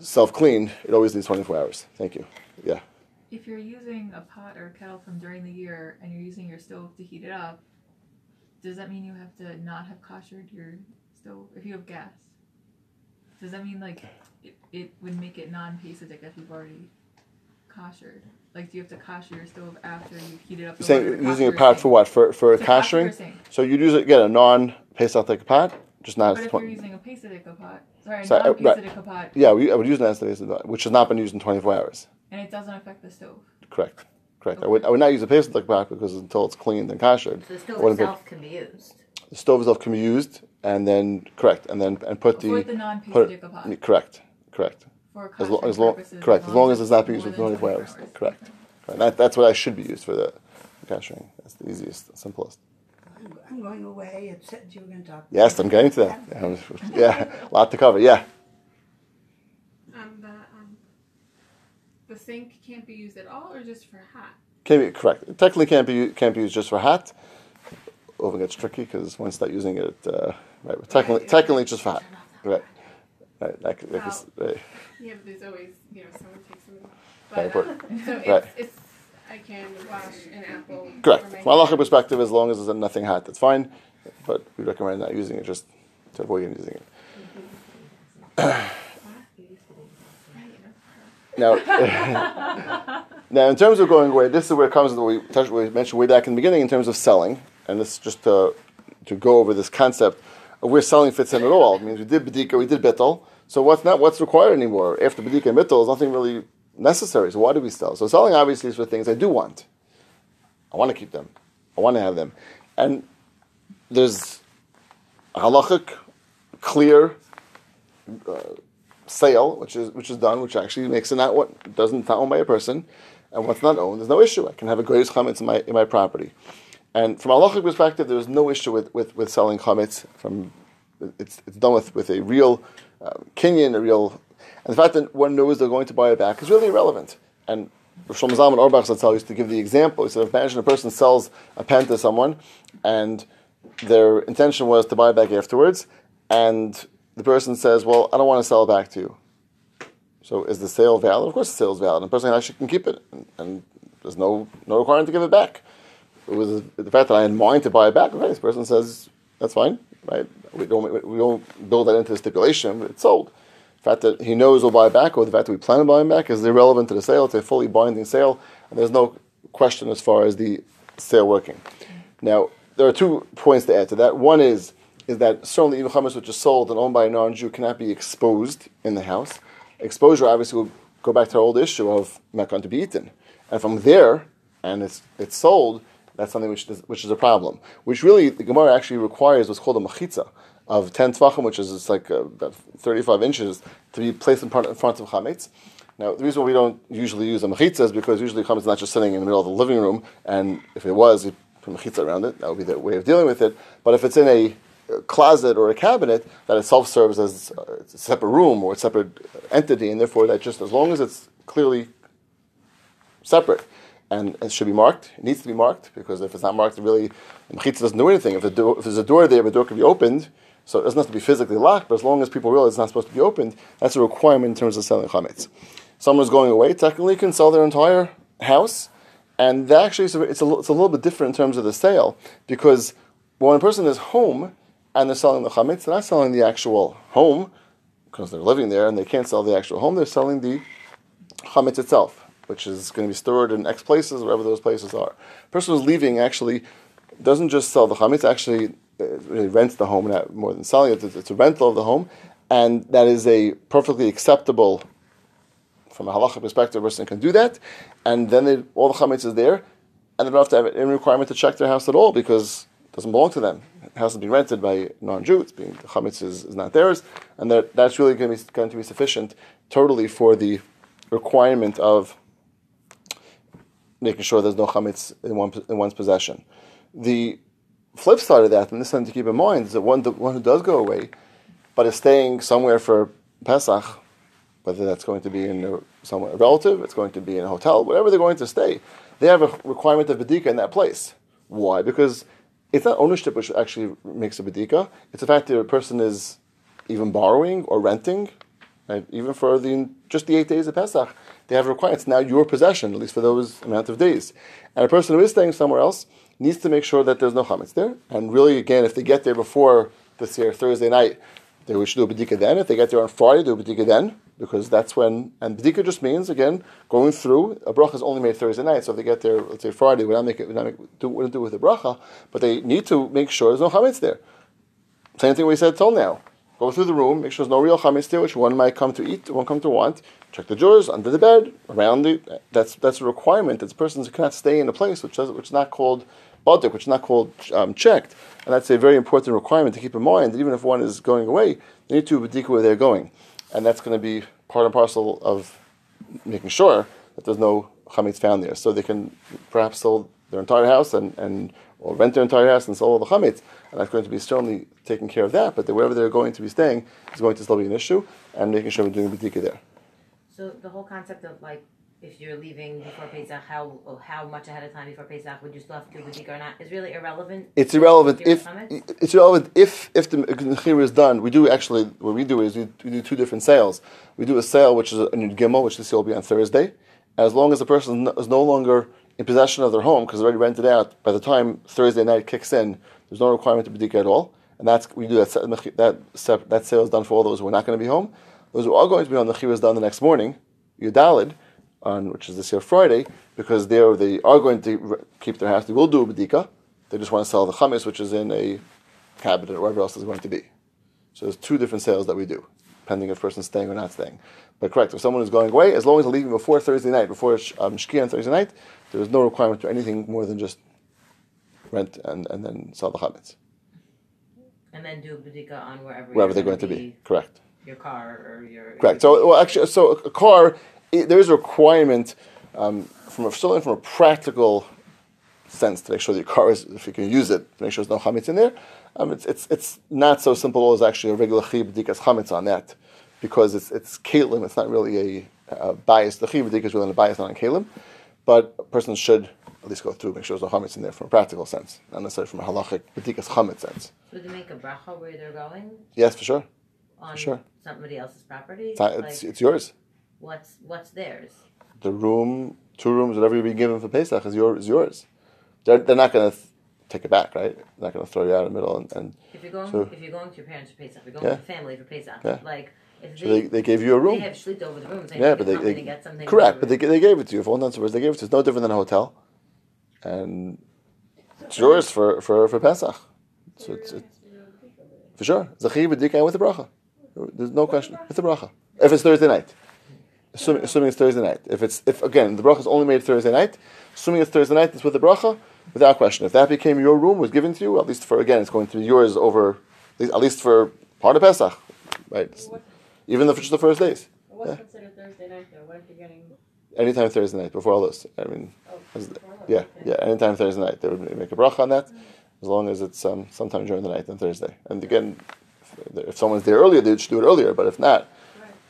self clean, it always needs 24 hours. Thank you. Yeah. If you're using a pot or a kettle from during the year and you're using your stove to heat it up, does that mean you have to not have koshered your stove if you have gas? Does that mean like it, it would make it non-acidic if you've already koshered? Like, do you have to kosher your stove after you heat it up? You're saying using a pot for what? For for your koshering? So you'd use it again a non Pesach pot, just not But if you're using a Pasadika pot, sorry, a So, uh, right. pot, Yeah, we, I would use an Pesach which has not been used in 24 hours. and it doesn't affect the stove. Correct. Correct. I would I would not use a Pesach pot because until it's cleaned and koshered. So the stove What about- itself can be used. The stove itself can be used and then correct and then and put For the the put non-Pasadika pot. correct correct For as, lo- as long purposes, correct as long as it's not being used for than 24 hours. 24 Correct. Right. That, that's what I should be used for the koshering. That's the easiest, simplest. I'm, I'm going away. It said you were going to talk. Yes, I'm getting to that. Yeah, a lot to cover. Yeah, Um, the um, the sink can't be used at all, or just for hot. can be correct. It technically can't be can't be used just for hot. Often gets tricky because once start using it, uh, right? But technically, Right. technically, it's just for hot. Right. Right. That, that could- right. Yeah, but there's always you know someone takes them. But uh, so it's, right. it's I can wash an apple. Correct. From a halacha perspective, as long as there's nothing hot, that's fine. But we recommend not using it just to avoid using it. Now, now, in terms of going away, this is where it comes. We, touched, we mentioned way back in the beginning in terms of selling, and this is just to to go over this concept of where selling fits in at all. It means we did bedika, we did bittel. So what's not what's required anymore after bedika and bittel is nothing really necessary. So why do we sell? So selling obviously is for things I do want. I want to keep them. I want to have them, and there's halachic, clear uh, sale, which is which is done, which actually makes it not what doesn't not owned by a person, and what's not owned, there's no issue. I can have a greatest chametz in my in my property, and from a halachic perspective, there's no issue with, with, with selling chametz. From it's it's done with with a real um, kinyan, a real, and the fact that one knows they're going to buy it back is really irrelevant. And Shlomo Zalman Zatzal used to give the example. He said, imagine a person sells a pen to someone, and their intention was to buy it back afterwards, and the person says, "Well, I don't want to sell it back to you." So, is the sale valid? Of course, the sale is valid. And the person actually can keep it, and, and there's no no requirement to give it back. It was the fact that I had in mind to buy it back. Okay, this person says that's fine, right? We don't we don't build that into the stipulation, but it's sold. The fact that he knows we'll buy it back, or the fact that we plan on buying back, is irrelevant to the sale. It's a fully binding sale, and there's no question as far as the sale working. Now, there are two points to add to that. One is is that certainly even chametz which is sold and owned by a non-Jew cannot be exposed in the house. Exposure obviously will go back to our old issue of not going to be eaten, and from there, and it's it's sold. That's something which is, which is a problem. Which really the Gemara actually requires what's called a mechitza of ten tefachim, which is it's like uh, about thirty-five inches, to be placed in front, in front of chametz. Now, the reason we don't usually use a mechitza is because usually chametz is not just sitting in the middle of the living room, and if it was, you put a mechitza around it. That would be the way of dealing with it. But if it's in a closet or a cabinet, that itself serves as a separate room or a separate entity, and therefore that just as long as it's clearly separate and it should be marked, it needs to be marked because if it's not marked, it really mechitza doesn't do anything. If, if there's a door there, the door can be opened. So it doesn't have to be physically locked, but as long as people realize it's not supposed to be opened, that's a requirement in terms of selling chametz. Someone's going away, technically can sell their entire house, and that actually it's, a, it's a little bit different in terms of the sale because when a person is home and they're selling the chametz, they're not selling the actual home because they're living there and they can't sell the actual home. They're selling the chametz itself, which is going to be stored in X places, wherever those places are. A person who's leaving actually doesn't just sell the chametz, actually uh, rents the home, not more than selling it. It's, it's a rental of the home, and that is a perfectly acceptable, from a halacha perspective, a person can do that, and then they, all the chametz is there, and they don't have to have any requirement to check their house at all because it doesn't belong to them. House is being rented by non-Jew. It's being the chametz is, is not theirs, and that, that's really going to be going to be sufficient totally for the requirement of making sure there's no chametz in, one, in one's possession. The flip side of that, and this is something to keep in mind, is that one, the one who does go away, but is staying somewhere for Pesach, whether that's going to be in a, somewhere a relative, it's going to be in a hotel, whatever they're going to stay, they have a requirement of bedika in that place. Why? Because it's not ownership which actually makes a bedika. It's the fact that a person is even borrowing or renting Right? Even for the just the eight days of Pesach, they have a requirement. It's now your possession, at least for those amount of days. And a person who is staying somewhere else needs to make sure that there's no chametz there. And really, again, if they get there before this year Thursday night, they should do a bedika then. If they get there on Friday, do a bedika then, because that's when. And bedika just means again going through. A bracha is only made Thursday night, so if they get there, let's say Friday, we're not make it, we don't do, wouldn't do with a bracha, but they need to make sure there's no chametz there. Same thing we said till now. Go through the room, make sure there's no real chametz there, which one might come to eat, one come to want. Check the drawers under the bed, around the. That's that's a requirement that the person cannot stay in a place which does, which is not called badik, which is not called um, checked, and that's a very important requirement to keep in mind. That even if one is going away, they need to bedika where they're going, and that's going to be part and parcel of making sure that there's no chametz found there, so they can perhaps sell their entire house and and or rent their entire house and sell all the chametz, and that's going to be certainly taking care of that. But wherever they're going to be staying is going to still be an issue, and making sure we're doing bedika there. So the whole concept of like if you're leaving before Pesach, how how much ahead of time before Pesach would you still have to do bedika or not is really irrelevant. It's irrelevant if it's irrelevant if if the mechira is done. We do actually what we do is we, we do two different sales. We do a sale which is a yud gimel, which the sale will be on Thursday. As long as the person is no- longer in possession of their home because they're already rented out, by the time Thursday night kicks in, there's no requirement to bedika at all. And that's we do that that that sale is done for all those who are not going to be home. Those who are going to be home, the mechira is done the next morning. You Yud Daled, on which is this year Friday, because they are, they are going to keep their house. They will do a bedika. They just want to sell the chametz, which is in a cabinet or wherever else is going to be. So there's two different sales that we do, depending if the person's staying or not staying. But correct, if someone is going away, as long as they're leaving before Thursday night, before um, Shkia on Thursday night, there is no requirement for anything more than just rent and, and then sell the chametz, And then do bedika on wherever wherever they're going to be. Correct. Your car or your Correct. So, well, actually, so a car, i there is a requirement um, from a, certainly from a practical sense to make sure that your car is, if you can use it, to make sure there's no chametz in there. Um, it's, it's, it's not so simple as actually a regular chi b'dikas chametz on that, because it's it's kalim. It's not really a, a bias. The chi b'dikas is really a bias on kalim, but a person should at least go through make sure there's no chametz in there from a practical sense, not necessarily from a halachic b'dikas chametz sense. So they make a bracha where they're going Yes, for sure. on Sure. somebody else's property. It's, not- it's, Like, it's yours. What's what's theirs? the room, two rooms, whatever you're being given for Pesach is, your, is yours. They're, they're not going to th- take it back, right? They're not going to throw you out in the middle. And, and If you're going, So- if you're going to your parents for Pesach, if you're going Yeah. with your family for Pesach, Yeah. like if so they, they, they gave you a room. they room. have shlit over the rooms, they Yeah, can but they- they- get something. Correct, but they, they gave it to you. For all intents and purposes, they gave it to you. It's no different than a hotel. And it's yours for, for, for Pesach. So it's, it's, for sure. Zachi b'dika with the bracha. There's no question. With the bracha. If it's Thursday night. Assuming, assuming it's Thursday night. If it's if again the bracha is only made Thursday night, assuming it's Thursday night, it's with the bracha, without question. If that became your room, was given to you, at least for again, it's going to be yours over at least, at least for part of Pesach, right? What, Even if it's just the first days. what's Yeah. considered Thursday night though? What if you're getting? Anytime Thursday night before all this. I mean, Oh, yeah, okay. yeah. Anytime Thursday night, they would make a bracha on that, as long as it's um, sometime during the night on Thursday. And again, if, if someone's there earlier, they should do it earlier. But if not.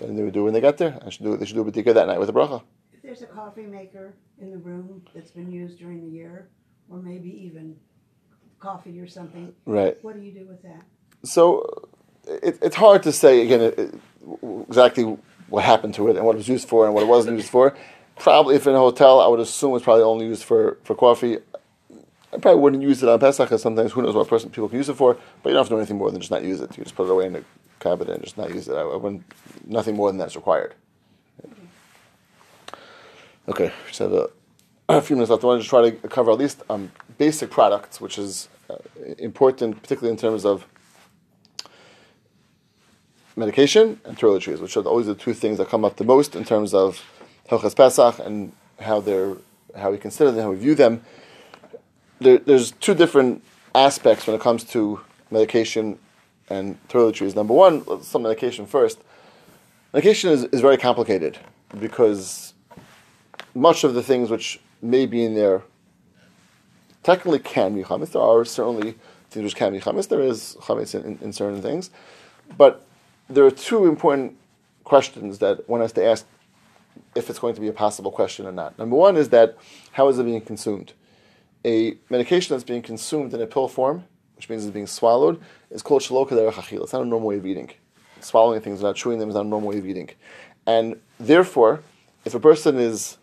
Then they would do when they get there. I should do they should do a bedika that night with a bracha. If there's a coffee maker in the room that's been used during the year, or maybe even coffee or something, Right. what do you do with that? So it, it's hard to say again it, it, exactly what happened to it and what it was used for and what it wasn't used for. Probably, if in a hotel, I would assume it was probably only used for, for coffee. I probably wouldn't use it on Pesach because sometimes who knows what person people can use it for. But you don't have to do anything more than just not use it. You just put it away in the cabinet and just not use it. I, I wouldn't. Nothing more than that's required. Okay, just have a, a few minutes left. I want to just try to cover at least um, basic products, which is uh, important, particularly in terms of medication and toiletries, which are always the two things that come up the most in terms of Hilchas Pesach and how they're how we consider them, how we view them. There, there's two different aspects when it comes to medication and toiletries. Number one, some medication first. Medication is, is very complicated because much of the things which may be in there technically can be chametz. There are certainly things which can be chametz. There is chametz in, in, in certain things, but there are two important questions that one has to ask if it's going to be a possible question or not. Number one is that how is it being consumed? A medication that's being consumed in a pill form, which means it's being swallowed, is called shaloka derech achila. It's not a normal way of eating. swallowing things, without chewing them, is not a normal way of eating. And therefore, if a person is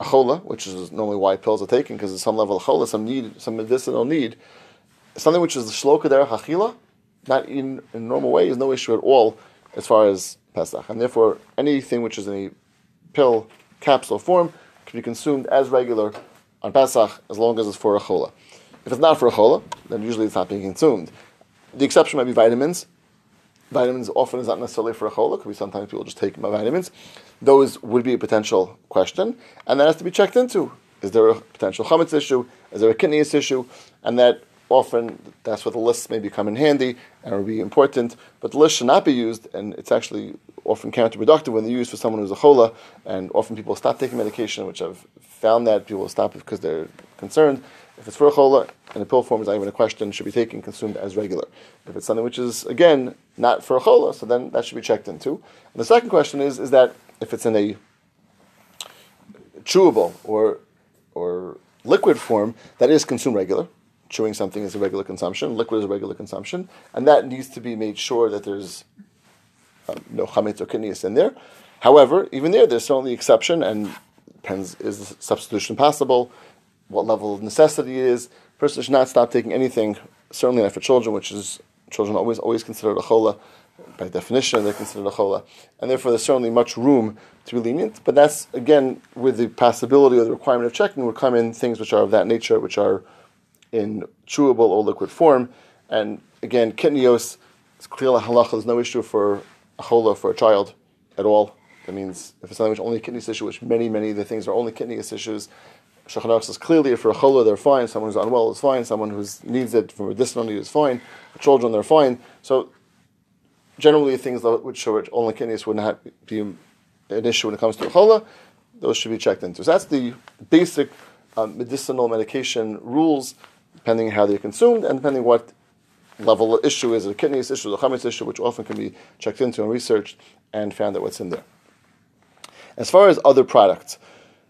a chola, which is normally why pills are taken, because there's some level of chola, some need, some medicinal need, something which is the shloka der hachila, not in, in a normal way, is no issue at all as far as Pesach. And therefore, anything which is in a pill capsule form can be consumed as regular on Pesach as long as it's for a chola. If it's not for a chola, then usually it's not being consumed. The exception might be vitamins. Vitamins often is not necessarily for a chola. Could be sometimes people just take vitamins. Those would be a potential question, and that has to be checked into. Is there a potential chametz issue? Is there a kitnios issue? And that often that's where the lists may become in handy and will be important. But the list should not be used, and it's actually often counterproductive when they're used for someone who's a chola. And often people stop taking medication, which I've found that people stop because they're concerned. If it's for a chola and the pill form is not even a question, should be taken consumed as regular. If it's something which is again not for a chola, so then that should be checked into. And the second question is is that if it's in a chewable or or liquid form that is consumed regular, chewing something is a regular consumption, liquid is a regular consumption, and that needs to be made sure that there's um, no chametz or kitnios in there. However, even there, there's certainly exception, and depends is substitution possible, what level of necessity it is. Person should not stop taking anything, certainly not for children, which is children always always considered a chola. By definition, they're considered a chola, and therefore there's certainly much room to be lenient. But that's again with the possibility or the requirement of checking would come in things which are of that nature, which are in chewable or liquid form. And again, kitnios, it's clear halacha, there's no issue for a chola for a child at all. That means if it's something which only kitnios issue, which many, many of the things are only kitnios issues, Shulchan says clearly if for a chola they're fine, someone who's unwell is fine, someone who needs it for medicinal need is fine, for children they're fine. So generally things that which are only kitnios would not be an issue when it comes to a chola, those should be checked into. So that's the basic um, medicinal medication rules, depending how they're consumed and depending what level of issue is, a kitnios issue, a chametz issue, which often can be checked into and researched and found out what's in there. As far as other products,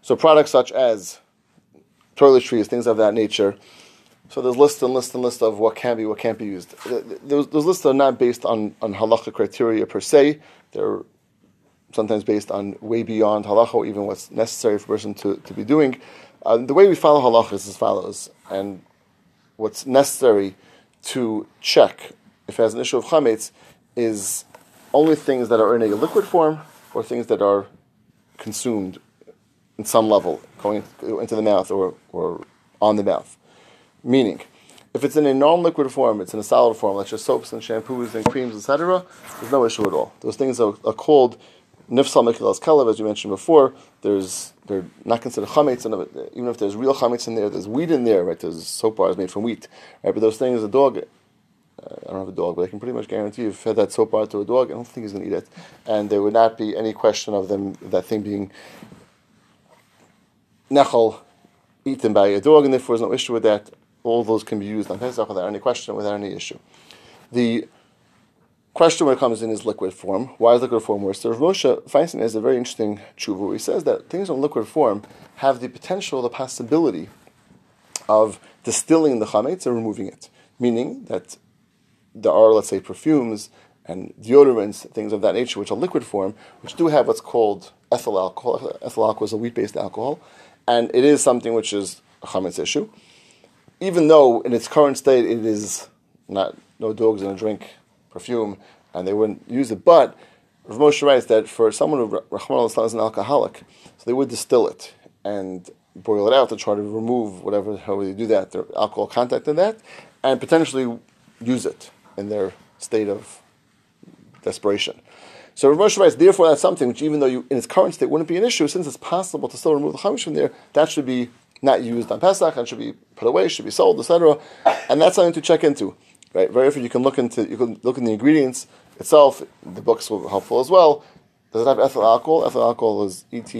so products such as toiletries, things of that nature. So there's lists and lists and lists of what can be, what can't be used. Those, those lists are not based on, on halacha criteria per se. They're sometimes based on way beyond halacha, even what's necessary for a person to, to be doing. Uh, the way we follow halacha is as follows, and what's necessary to check if it has an issue of chametz is only things that are in a liquid form or things that are consumed in some level, going into the mouth or, or on the mouth. Meaning, if it's in a non-liquid form, it's in a solid form, like just soaps and shampoos and creams, etc., there's no issue at all. Those things are, are called nifsal mekilas kelev, as you mentioned before. There's they're not considered chametz, even if there's real chametz in there, there's wheat in there, right? There's soap bars made from wheat, right? But those things, a dog, uh, I don't have a dog, but I can pretty much guarantee you, if you fed that soap bar to a dog, I don't think he's going to eat it, and there would not be any question of them that thing being nechal eaten by a dog, and therefore there's no issue with that. All those can be used on Pesach without any question, without any issue. The question when it comes in is liquid form. Why is liquid form worse? So Moshe Feinstein has a very interesting tshuva where he says that things in liquid form have the potential, the possibility of distilling the chametz and removing it. Meaning that there are, let's say, perfumes and deodorants, things of that nature, which are liquid form, which do have what's called ethyl alcohol. Ethyl alcohol is a wheat-based alcohol, and it is something which is a chametz issue. Even though in its current state it is not no dogs in a drink perfume, and they wouldn't use it. But Rav Moshe writes that for someone who Rahman is an alcoholic, so they would distill it and boil it out to try to remove whatever how they do that, their alcohol content in that, and potentially use it in their state of desperation. So Rav Moshe writes, therefore, that's something which, even though you, in its current state, wouldn't be an issue, since it's possible to still remove the chametz from there, that should be not used on Pesach and should be put away, should be sold, etc. And that's something to check into. Right? Very often you can look into you can look in the ingredients itself. The books will be helpful as well. Does it have ethyl alcohol? Ethyl alcohol is ET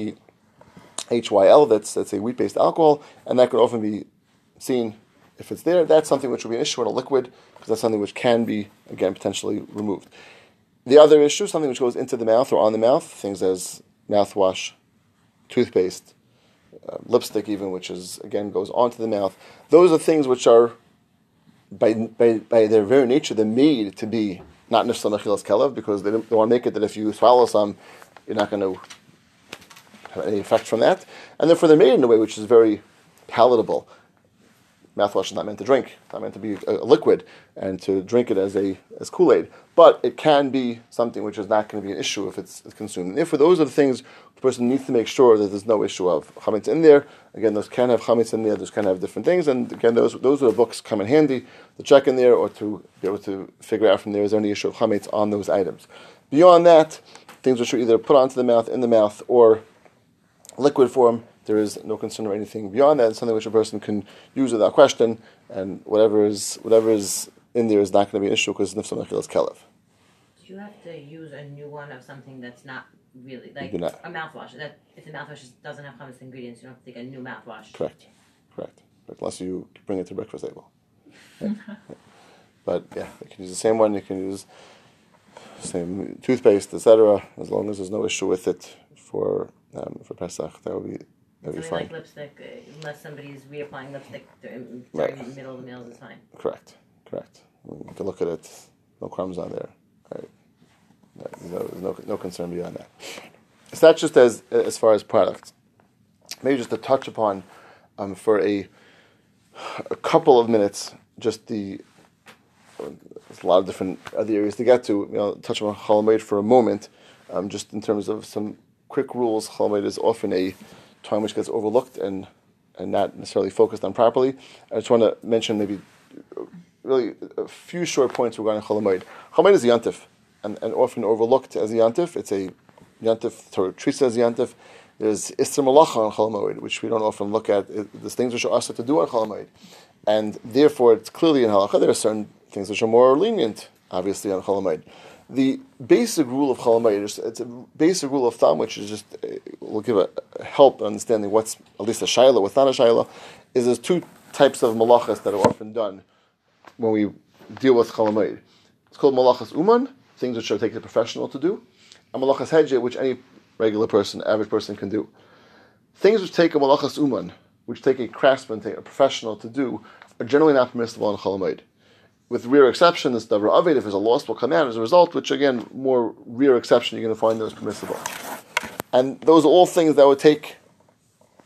HYL. That's that's a wheat based alcohol, and that could often be seen if it's there. That's something which will be an issue in a liquid because that's something which can be again potentially removed. The other issue, something which goes into the mouth or on the mouth, things as mouthwash, toothpaste, uh, lipstick, even, which is again goes onto the mouth. Those are things which are, by, by, by their very nature, they're made to be not nifsa mechilas kelev because they, don't- they want to make it that if you swallow some, you're not going to have any effect from that. And therefore, they're made in a way which is very palatable. Mouthwash is not meant to drink; it's not meant to be a, a liquid and to drink it as a as Kool Aid. But it can be something which is not going to be an issue if it's, consumed. And therefore, those are the things the person needs to make sure that there's no issue of chametz in there. Again, those can have chametz in there; those can have different things. And again, those those are the books come in handy to check in there or to be able to figure out from there is there any issue of chametz on those items. Beyond that, things which are either put onto the mouth, in the mouth, or liquid form, there is no concern or anything beyond that. It's something which a person can use without question, and whatever is whatever is in there is not going to be an issue because nifsa mechil is kelev. Do you have to use a new one of something that's not really like a mouthwash? That if the mouthwash doesn't have chametz ingredients, you don't have to take a new mouthwash. Correct, correct. Correct. Unless you bring it to breakfast table. Yeah. Yeah. But yeah, you can use the same one. You can use same toothpaste, etc. As long as there's no issue with it for um, for Pesach, that would be that would be Something fine. like lipstick, uh, unless somebody's reapplying lipstick during, Right. the middle of the meals, is fine. Correct, correct. You can look at it. No crumbs on there. Right. No, no, no, concern beyond that. It's not just as as far as products. Maybe just to touch upon um, for a a couple of minutes, just the there's a lot of different other areas to get to. You know, touch on Chol Hamoed for a moment, um, just in terms of some quick rules. Chol Hamoed is often a time which gets overlooked and and not necessarily focused on properly. I just want to mention maybe really a few short points regarding Chol Hamoed. Chalamed is yantif, and, and often overlooked as yantif. It's a yantif, Torah treats as yantif. There's Isser Malacha on Chol Hamoed, which we don't often look at. There's things which are asked to do on Chol Hamoed. And therefore, it's clearly in Halacha, there are certain things which are more lenient, obviously, on Chol Hamoed. The basic rule of Chol Hamoed, is- it's a basic rule of thumb, which is just, uh, will give a, a help in understanding what's at least a Shaila, what's not a Shaila, is there's two types of malachas that are often done when we deal with Chol Hamoed. It's called malachas uman, things which are taken a professional to do, and malachas hedyot, which any regular person, average person can do. Things which take a malachas uman, which take a craftsman, take a professional to do, are generally not permissible in Chol Hamoed. With rare exception, this davar ha'aved, if there's a loss, will come out as a result, which again, more rare exception, you're going to find those permissible. And those are all things that would take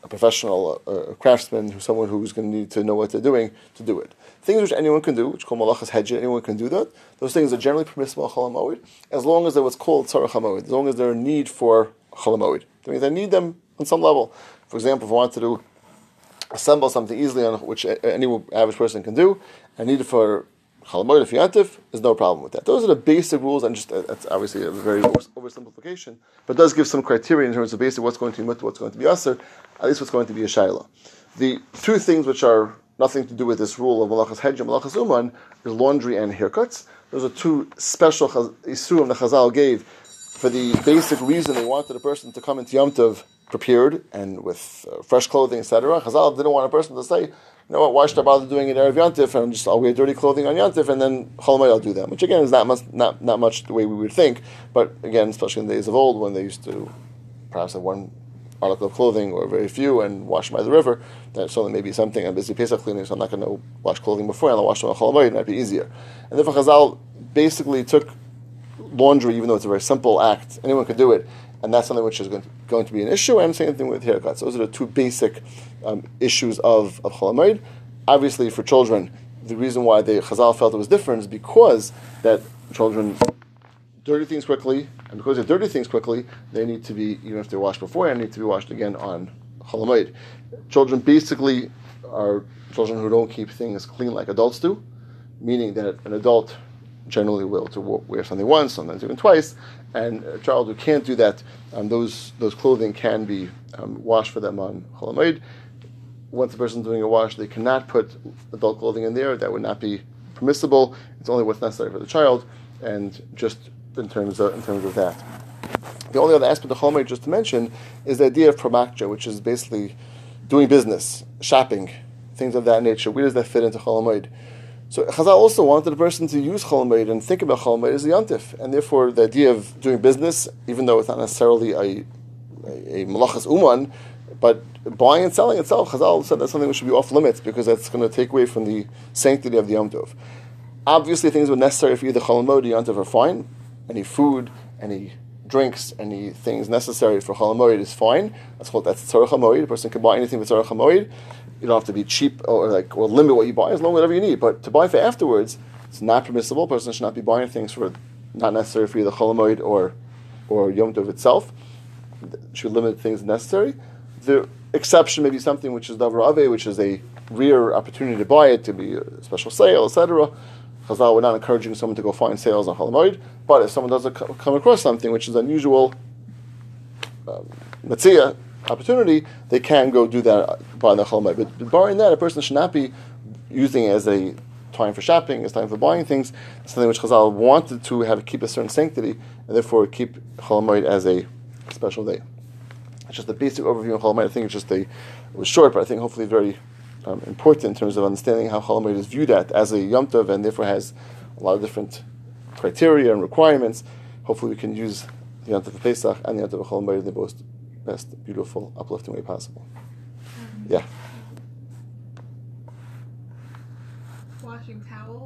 a professional, a, a craftsman, someone who's going to need to know what they're doing to do it. Things which anyone can do, which called malachas hedyot, anyone can do that. Those things are generally permissible Chol Hamoed, as long as they're what's called tzarach hamoid, as long as they're a need for Chol Hamoed. That means I need them on some level. For example, if I want to assemble something easily on which any average person can do, and need it for Chol Hamoed if yantif, there's no problem with that. Those are the basic rules, and just uh, that's obviously a very oversimplification, but does give some criteria in terms of basically what's going to be mutter, what's going to be aser, at least what's going to be a shaila. The two things which are nothing to do with this rule of malachas hedyot and malachas uman is laundry and haircuts. Those are two special isurim the Chazal gave for the basic reason they wanted a person to come into Yom Tov prepared and with uh, fresh clothing, etc. Chazal didn't want a person to say, you know what, why should I bother doing it Erev Tov and just I'll wear dirty clothing on Tov and then Chol I'll do that. Which again is not much, not, not much the way we would think, but again, especially in the days of old when they used to perhaps have one article of clothing or very few and wash by the river, that certainly may be something. I'm busy Pesach cleaning, so I'm not going to wash clothing before I'll wash them on Chol it might be easier. And therefore Chazal basically took laundry, even though it's a very simple act, anyone could do it, and that's something which is going to, going to be an issue. And same thing with haircuts. Those are the two basic um, issues of of. Obviously, for children, the reason why the Chazal felt it was different is because that children dirty things quickly, and because they dirty things quickly, they need to be even if they're washed beforehand, they need to be washed again on Chol Hamoed. Children basically are children who don't keep things clean like adults do, meaning that an adult generally will to wear something once, sometimes even twice, and a child who can't do that, um, those those clothing can be um, washed for them on Chol Hamoed. Once the person's doing a wash, they cannot put adult clothing in there. That would not be permissible. It's only what's necessary for the child, and just in terms of in terms of that. The only other aspect of Chol Hamoed just to mention is the idea of promakja, which is basically doing business, shopping, things of that nature. Where does that fit into Chol Hamoed? So Chazal also wanted a person to use Chol Hamoed and think about Chol Hamoed as a yontif, and therefore the idea of doing business, even though it's not necessarily a a, a malachas uman, but buying and selling itself, Chazal said that's something which should be off limits because that's going to take away from the sanctity of the Yom Tov. obviously things were necessary for you, the Chol Hamoed, Yontav are fine. Any food, any drinks, any things necessary for Chol Hamoed is fine. That's called that's Tzarech. A person can buy anything with Tzarech HaMoed. You don't have to be cheap or like or limit what you buy as long as whatever you need. But to buy for afterwards, it's not permissible. A person should not be buying things for not necessary for either Chol Hamoed or or Yom Tov itself. Should limit things necessary. The exception may be something which is Davar Ha'aved, which is a rare opportunity to buy it, to be a special sale, etc. Chazal, we're not encouraging someone to go find sales on Chol Hamoed, but if someone does come across something which is unusual, um, opportunity, they can go do that by the Chol Hamoed. But barring that, a person should not be using it as a time for shopping, as time for buying things, something which Chazal wanted to have keep a certain sanctity, and therefore keep Chol Hamoed as a special day. It's just a basic overview of Chol Hamoed. I think it's just a, it was short, but I think hopefully very um, important in terms of understanding how Chol Hamoed is viewed at as a Yom Tov and therefore has a lot of different criteria and requirements. Hopefully we can use the Yom Tov of Pesach and the Yom Tov of Chol Hamoed in the most best, beautiful, uplifting way possible. Yeah. Washing towels.